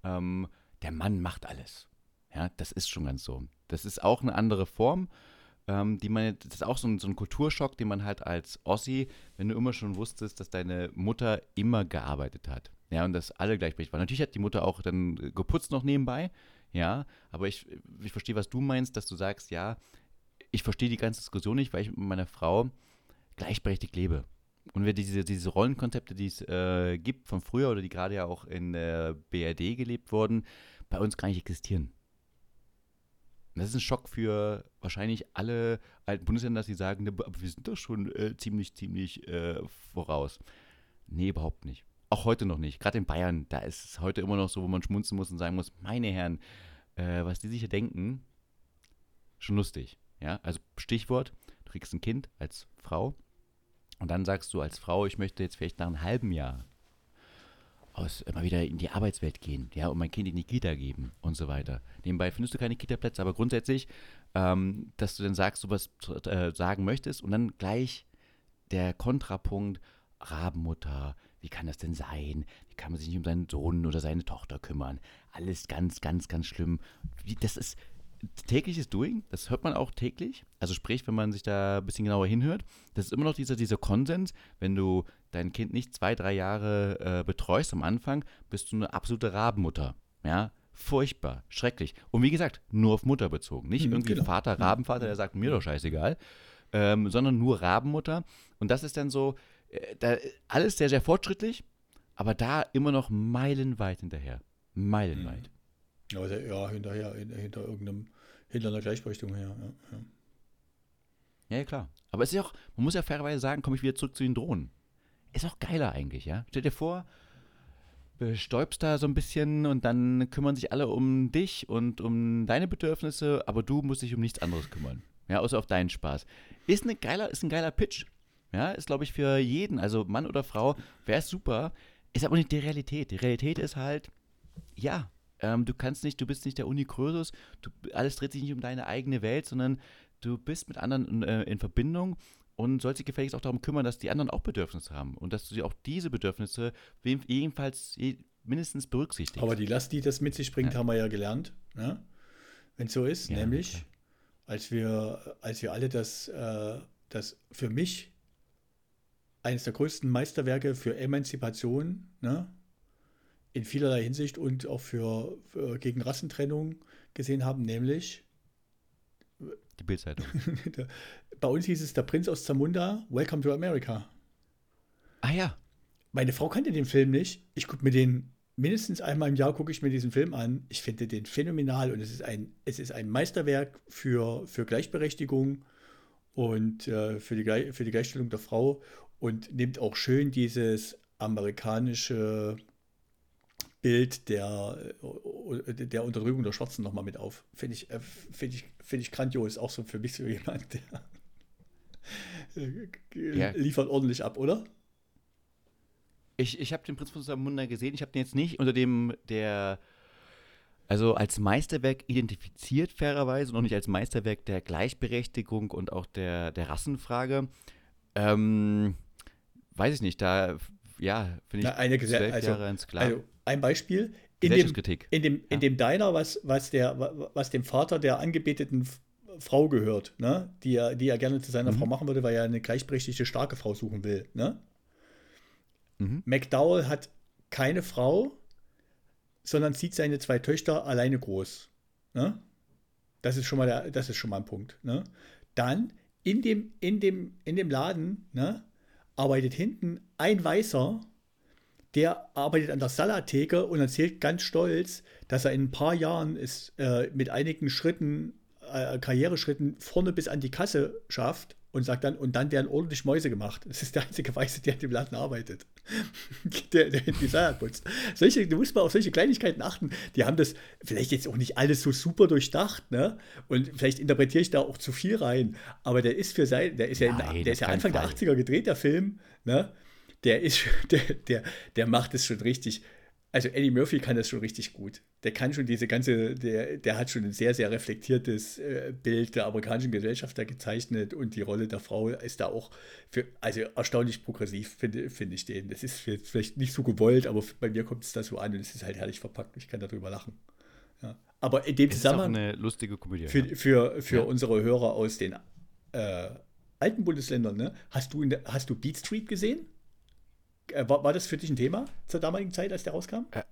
Ähm, der Mann macht alles. Ja, das ist schon ganz so. Das ist auch eine andere Form, ähm, die man, das ist auch so ein, so ein Kulturschock, den man halt als Ossi, wenn du immer schon wusstest, dass deine Mutter immer gearbeitet hat. Ja, und dass alle gleichberechtigt waren. Natürlich hat die Mutter auch dann geputzt noch nebenbei, ja, aber ich, ich verstehe, was du meinst, dass du sagst, ja, ich verstehe die ganze Diskussion nicht, weil ich mit meiner Frau gleichberechtigt lebe. Und wir diese, diese Rollenkonzepte, die es äh, gibt von früher oder die gerade ja auch in der BRD gelebt wurden, bei uns gar nicht existieren. Das ist ein Schock für wahrscheinlich alle alten Bundesländer, dass sie sagen, ne, aber wir sind doch schon äh, ziemlich, ziemlich äh, voraus. Nee, überhaupt nicht. Auch heute noch nicht. Gerade in Bayern, da ist es heute immer noch so, wo man schmunzen muss und sagen muss, meine Herren, äh, was die sich hier denken, schon lustig. Ja, also Stichwort, du kriegst ein Kind als Frau und dann sagst du als Frau, ich möchte jetzt vielleicht nach einem halben Jahr aus, immer wieder in die Arbeitswelt gehen, ja, und mein Kind in die Kita geben und so weiter. Nebenbei findest du keine Kita-Plätze, aber grundsätzlich, ähm, dass du dann sagst, du was äh, sagen möchtest und dann gleich der Kontrapunkt, Rabenmutter, wie kann das denn sein? Wie kann man sich nicht um seinen Sohn oder seine Tochter kümmern? Alles ganz, ganz, ganz schlimm. Wie, das ist, tägliches Doing, das hört man auch täglich. Also sprich, wenn man sich da ein bisschen genauer hinhört, das ist immer noch dieser, dieser Konsens, wenn du dein Kind nicht zwei, drei Jahre äh, betreust am Anfang, bist du eine absolute Rabenmutter. Ja, furchtbar, schrecklich. Und wie gesagt, nur auf Mutter bezogen. Nicht mhm, irgendwie genau. Vater, mhm. Rabenvater, der sagt, mir doch scheißegal, ähm, sondern nur Rabenmutter. Und das ist dann so, äh, da, alles sehr, sehr fortschrittlich, aber da immer noch meilenweit hinterher. Meilenweit. Mhm. Ja, ja hinterher, hinter irgendeinem, hinter einer Gleichberechtigung her. Ja, ja. ja, klar. Aber es ist ja auch, man muss ja fairerweise sagen, komme ich wieder zurück zu den Drohnen. Ist auch geiler eigentlich, ja. Stell dir vor, bestäubst da so ein bisschen und dann kümmern sich alle um dich und um deine Bedürfnisse, aber du musst dich um nichts anderes kümmern. Ja, außer auf deinen Spaß. Ist, eine geiler, ist ein geiler Pitch. Ja, ist, glaube ich, für jeden, also Mann oder Frau, wäre es super. Ist aber nicht die Realität. Die Realität ist halt, ja, ähm, du kannst nicht, du bist nicht der Unikrösus, du, alles dreht sich nicht um deine eigene Welt, sondern du bist mit anderen äh, in Verbindung und sollst dich gefälligst auch darum kümmern, dass die anderen auch Bedürfnisse haben und dass du sie auch diese Bedürfnisse jedenfalls mindestens berücksichtigst. Aber die Last, die das mit sich bringt, ja. haben wir ja gelernt, ne? wenn es so ist, ja, nämlich okay. als wir, als wir alle das, äh, das für mich eines der größten Meisterwerke für Emanzipation, ne? in vielerlei Hinsicht und auch für, für gegen Rassentrennung gesehen haben, nämlich die Bildzeitung. Bei uns hieß es der Prinz aus Zamunda, Welcome to America. Ah ja. Meine Frau kannte den Film nicht. Ich gucke mir den mindestens einmal im Jahr gucke ich mir diesen Film an. Ich finde den phänomenal und es ist ein, es ist ein Meisterwerk für, für Gleichberechtigung und äh, für, die, für die Gleichstellung der Frau und nimmt auch schön dieses amerikanische Bild der, äh, der Unterdrückung der Schwarzen nochmal mit auf. Finde ich, äh, find ich, find ich grandios. Auch so für mich so jemand, der ja. liefert ordentlich ab, oder? Ich, ich habe den Prinz von Samunda gesehen. Ich habe den jetzt nicht unter dem der also als Meisterwerk identifiziert fairerweise und auch nicht als Meisterwerk der Gleichberechtigung und auch der, der Rassenfrage. Ähm, weiß ich nicht, da ja, finde ich eine zwölf also, ins Klar. Also ein Beispiel. In dem, in dem, in dem Diner, was, was, der, was dem Vater der angebeteten Frau gehört, ne? die, er, die er gerne zu seiner mhm. Frau machen würde, weil er eine gleichberechtigte, starke Frau suchen will. Ne? Mhm. McDowell hat keine Frau, sondern zieht seine zwei Töchter alleine groß. Ne? Das ist schon mal der, das ist schon mal ein Punkt. Ne? Dann in dem, in dem, in dem Laden ne, arbeitet hinten ein Weißer, der arbeitet an der Salattheke und erzählt ganz stolz, dass er in ein paar Jahren es äh, mit einigen Schritten, äh, Karriereschritten vorne bis an die Kasse schafft und sagt dann, und dann werden ordentlich Mäuse gemacht. Das ist der einzige Weiße, der in dem Laden arbeitet. der, der die Salat putzt. Solche, du musst mal auf solche Kleinigkeiten achten. Die haben das vielleicht jetzt auch nicht alles so super durchdacht, ne? Und vielleicht interpretiere ich da auch zu viel rein. Aber der ist für sein, der ist ja, Nein, der ist ja Anfang Fall. der 80er gedreht, der Film, ne? der ist, der, der, der macht es schon richtig. Also Eddie Murphy kann das schon richtig gut. Der kann schon diese ganze, der, der hat schon ein sehr, sehr reflektiertes äh, Bild der amerikanischen Gesellschaft da gezeichnet und die Rolle der Frau ist da auch für, also erstaunlich progressiv, finde find ich den. Das ist vielleicht nicht so gewollt, aber bei mir kommt es da so an und es ist halt herrlich verpackt. Ich kann darüber lachen. Ja. Aber in dem Zusammenhang. eine lustige Komödie. Für, für, für ja. unsere Hörer aus den äh, alten Bundesländern, ne? Hast du, der, hast du Beat Street gesehen? Äh, war, war das für dich ein Thema zur damaligen Zeit, als der rauskam? Äh,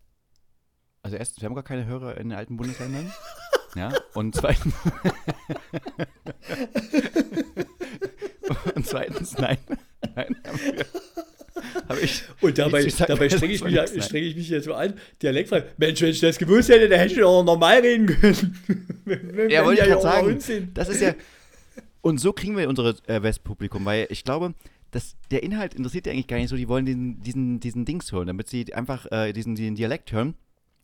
also erstens, wir haben gar keine Hörer in den alten Bundesländern. ja, und zweitens. und zweitens, nein. Nein, haben wir. Ich, und dabei, dabei strenge ich, mich, streng ich mich jetzt so an, dialektfrei. Mensch, wenn ich das gewusst hätte, dann hätte ich auch normal reden können. ja, wollte ich gerade sagen. Das ist ja. Und so kriegen wir unser äh, Westpublikum, weil ich glaube, das, der Inhalt interessiert die eigentlich gar nicht so. Die wollen diesen, diesen, diesen Dings hören, damit sie einfach äh, diesen, diesen Dialekt hören.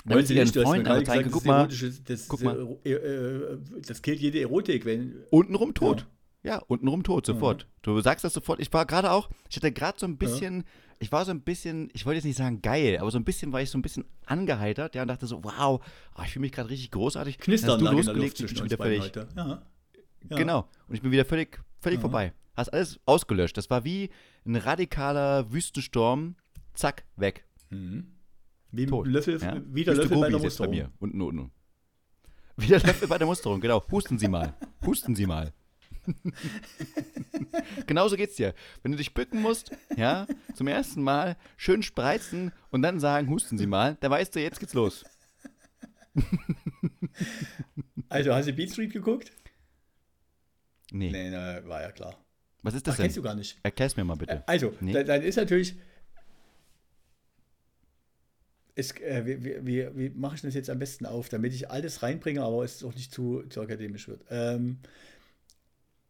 Damit sie ihren Freunden einfach zeigen, guck mal, das, guck mal. Äh, äh, das killt jede Erotik, wenn. Untenrum tot. Ja, ja untenrum tot, sofort. Ja. Du sagst das sofort. Ich war gerade auch, ich hatte gerade so ein bisschen, ja. ich war so ein bisschen, ich wollte jetzt nicht sagen geil, aber so ein bisschen war ich so ein bisschen angeheitert, ja, und dachte so, wow, oh, ich fühle mich gerade richtig großartig. Knistern du losgelegt, ich bin wieder völlig. Ja. Genau. Und ich bin wieder völlig, völlig vorbei. Hast alles ausgelöscht. Das war wie ein radikaler Wüstensturm. Zack, weg. Mhm. Wie Tot. Löffel, ja? wie der Löffel bei der Musterung. Bei mir. Unten, unten. Wie der Löffel bei der Musterung, genau. Husten Sie mal. Husten Sie mal. Genauso geht's dir. Wenn du dich bücken musst, ja, zum ersten Mal schön spreizen und dann sagen, husten Sie mal, da weißt du, jetzt geht's los. also, hast du Beat Street geguckt? Nee. Nee, na, war ja klar. Was ist das Ach, denn? kennst du gar nicht. Erklär's mir mal bitte. Äh, also, nee. dann, dann, ist natürlich. Es, äh, wie, wie, wie, wie mache ich das jetzt am besten auf, damit ich alles reinbringe, aber es auch nicht zu, zu akademisch wird? Ähm,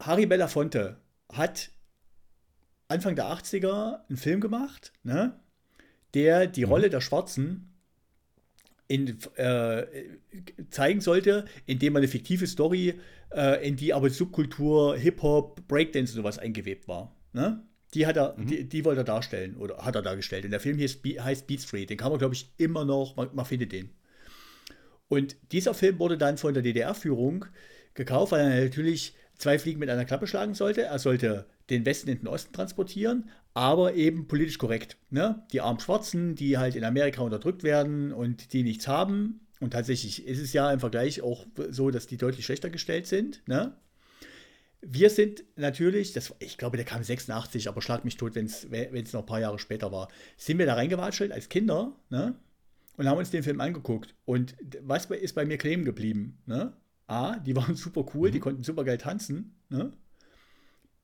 Harry Belafonte hat Anfang der 80er einen Film gemacht, ne, der die mhm. Rolle der Schwarzen in, äh, zeigen sollte, indem man eine fiktive Story, äh, in die aber Subkultur, Hip-Hop, Breakdance und sowas eingewebt war. Ne? Die, hat er, mhm. die, die wollte er darstellen oder hat er dargestellt. Und der Film heißt, heißt Beat Street. Den kann man, glaube ich, immer noch, man, man findet den. Und dieser Film wurde dann von der DDR-Führung gekauft, weil er natürlich zwei Fliegen mit einer Klappe schlagen sollte. Er sollte den Westen in den Osten transportieren, aber eben politisch korrekt. Ne? Die armen Schwarzen, die halt in Amerika unterdrückt werden und die nichts haben. Und tatsächlich ist es ja im Vergleich auch so, dass die deutlich schlechter gestellt sind. Ne? Wir sind natürlich, das, ich glaube, der kam 86, aber schlag mich tot, wenn es noch ein paar Jahre später war, sind wir da reingewatschelt als Kinder ne? und haben uns den Film angeguckt. Und was ist bei mir kleben geblieben? Ne? A, die waren super cool, mhm. die konnten super geil tanzen. Ne?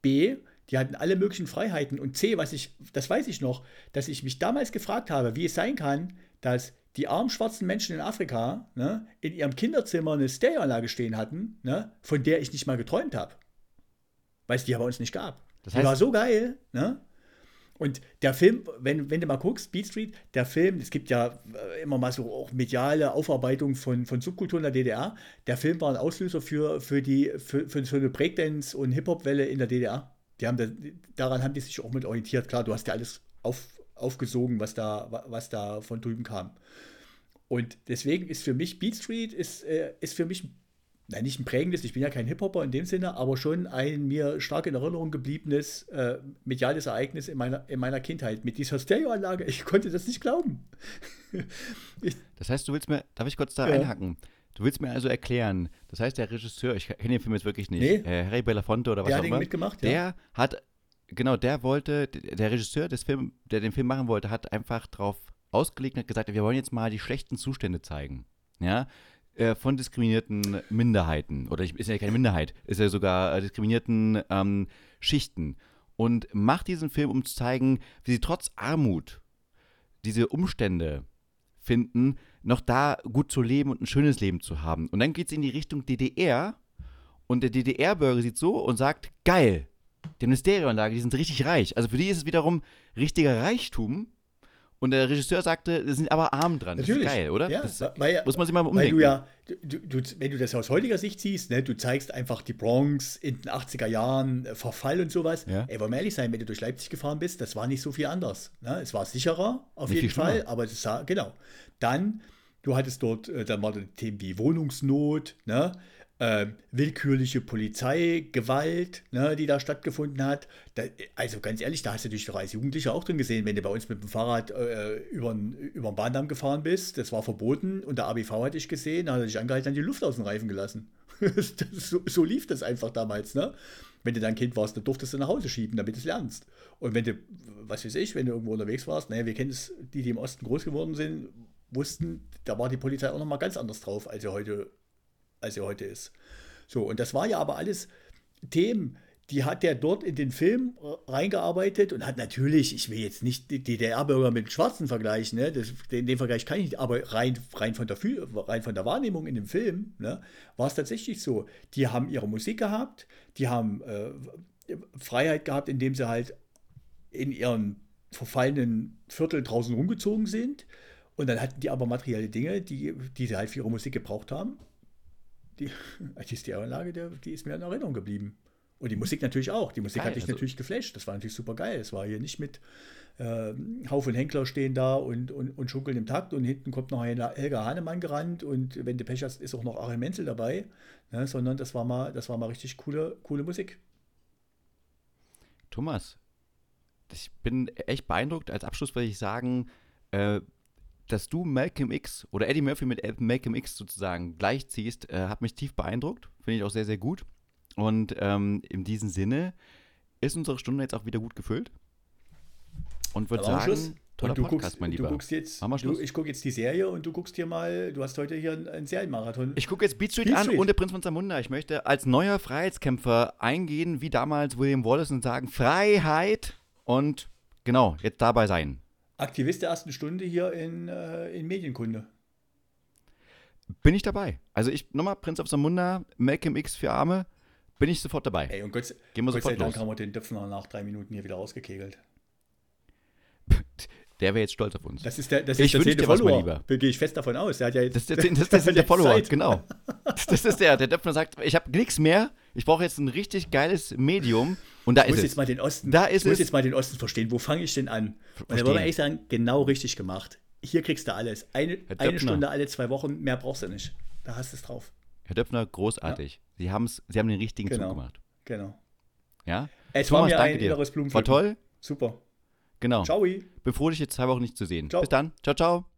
B, die hatten alle möglichen Freiheiten. Und C, was ich, das weiß ich noch, dass ich mich damals gefragt habe, wie es sein kann, dass die armen schwarzen Menschen in Afrika ne, in ihrem Kinderzimmer eine Stereoanlage stehen hatten, ne, von der ich nicht mal geträumt habe. Weil es die ja bei uns nicht gab. Das heißt, die war so geil, ne? Und der Film, wenn, wenn du mal guckst, Beat Street, der Film, es gibt ja äh, immer mal so auch mediale Aufarbeitung von, von Subkulturen der DDR. Der Film war ein Auslöser für, für, die, für, für, eine Breakdance- und Hip-Hop-Welle in der DDR. Die haben da, daran haben die sich auch mit orientiert. Klar, du hast ja alles auf, aufgesogen, was da, was da von drüben kam. Und deswegen ist für mich Beat Street ist, äh, ist für mich nein, nicht ein prägendes, ich bin ja kein Hip-Hopper in dem Sinne, aber schon ein mir stark in Erinnerung gebliebenes äh, mediales Ereignis in meiner, in meiner Kindheit. Mit dieser Stereoanlage, ich konnte das nicht glauben. ich, das heißt, du willst mir, darf ich kurz da ja. einhaken? Du willst mir also erklären, das heißt, der Regisseur, ich kenne den Film jetzt wirklich nicht, nee. äh, Harry Belafonte oder was der auch immer. Der hat mitgemacht, ja. Der hat, genau, der wollte, der Regisseur des Film, der den Film machen wollte, hat einfach darauf ausgelegt und hat gesagt, wir wollen jetzt mal die schlechten Zustände zeigen. Ja, äh, von diskriminierten Minderheiten, oder ist ja keine Minderheit, ist ja sogar äh, diskriminierten ähm, Schichten. Und macht diesen Film, um zu zeigen, wie sie trotz Armut diese Umstände finden, noch da gut zu leben und ein schönes Leben zu haben. Und dann geht es in die Richtung DDR und der DDR-Bürger sieht so und sagt, geil, die Stereoanlage, die sind richtig reich. Also für die ist es wiederum richtiger Reichtum, und der Regisseur sagte, wir sind aber arm dran. Natürlich. Das ist geil, oder? Ja, das weil, muss man sich mal umdenken. Du ja, du, du, wenn du das aus heutiger Sicht siehst, ne, du zeigst einfach die Bronx in den 80er Jahren, äh, Verfall und sowas. Ja. Ey, wollen wir ehrlich sein, wenn du durch Leipzig gefahren bist, das war nicht so viel anders. Ne? Es war sicherer, auf nicht jeden Fall, aber es sah, genau. Dann, du hattest dort, äh, dann waren Themen wie Wohnungsnot, ne? Äh, willkürliche Polizeigewalt, ne, die da stattgefunden hat. Da, also ganz ehrlich, da hast du dich doch als Jugendlicher auch drin gesehen, wenn du bei uns mit dem Fahrrad äh, über den Bahndamm gefahren bist. Das war verboten und der ABV hat dich gesehen, da hat er dich angehalten, und die Luft aus den Reifen gelassen. so, so, lief das einfach damals. Ne? Wenn du dein Kind warst, dann durftest du nach Hause schieben, damit du es lernst. Und wenn du, was weiß ich, wenn du irgendwo unterwegs warst, naja, wir kennen es, die, die im Osten groß geworden sind, wussten, da war die Polizei auch nochmal ganz anders drauf, als sie heute als er heute ist. So, und das war ja aber alles Themen, die hat er dort in den Film reingearbeitet und hat natürlich, ich will jetzt nicht die DDR-Bürger mit Schwarzen vergleichen, ne? Das, den, den, Vergleich kann ich nicht, aber rein, rein, von, der, rein von der Wahrnehmung in dem Film ne, war es tatsächlich so. Die haben ihre Musik gehabt, die haben äh, Freiheit gehabt, indem sie halt in ihren verfallenen Viertel draußen rumgezogen sind. Und dann hatten die aber materielle Dinge, die, die sie halt für ihre Musik gebraucht haben die, die Stereoanlage, der, die ist mir in Erinnerung geblieben. Und die Musik natürlich auch. Die Musik geil, hat dich also natürlich geflasht. Das war natürlich super geil. Es war hier nicht mit äh, Haufen Henkler stehen da und, und, und schunkeln im Takt und hinten kommt noch ein Helga Hahnemann gerannt und wenn du Pech hast, ist auch noch Achim Menzel dabei. Ne, sondern das war mal, das war mal richtig coole, coole Musik. Thomas, ich bin echt beeindruckt. Als Abschluss würde ich sagen, äh, dass du Malcolm X oder Eddie Murphy mit Malcolm X sozusagen gleichziehst, äh, hat mich tief beeindruckt. Finde ich auch sehr, sehr gut. Und ähm, in diesem Sinne ist unsere Stunde jetzt auch wieder gut gefüllt. Und würde sagen, Schluss. toller du Podcast, guckst, mein Lieber. Du guckst jetzt, du, ich gucke jetzt die Serie und du guckst hier mal, du hast heute hier einen Serienmarathon. Ich gucke jetzt Beat Street Beat an Street. und der Prinz von Zamunda. Ich möchte als neuer Freiheitskämpfer eingehen, wie damals William Wallace und sagen, Freiheit und genau, jetzt dabei sein. Aktivist der ersten Stunde hier in, äh, in Medienkunde. Bin ich dabei. Also ich, nochmal, Prinz of Samunda, Malcolm X für Arme, bin ich sofort dabei. Ey, und Gott, Gehen wir Gott sofort sei Dank los. haben wir den Döpfner nach drei Minuten hier wieder rausgekegelt. der wäre jetzt stolz auf uns. Das ist der, das Ich ist der dir was, mein. Lieber. Gehe ich fest davon aus. Der hat ja jetzt, Das, das, das, ist der Follower, Zeit. genau. Das ist der. Der Döpfner sagt, ich habe nichts mehr, ich brauche jetzt ein richtig geiles Medium. Und da Ich muss ist jetzt es. mal den Osten, Da ist ich muss es. jetzt mal den Osten verstehen. Wo fange ich denn an? Und da wollen wir ehrlich sagen, genau richtig gemacht. Hier kriegst du alles. Eine, eine. Stunde alle zwei Wochen, mehr brauchst du nicht. Da hast du es drauf. Herr Döpfner, großartig. Sie, haben's, Sie haben den richtigen Genau. Zug gemacht. Genau. Ja? Es war Thomas, mir danke ein dir. inneres War Blumenpflücken. toll. Super. Genau. Ciao. Befroh dich jetzt zwei Wochen nicht zu sehen. Ciao. Bis dann. Ciao, ciao.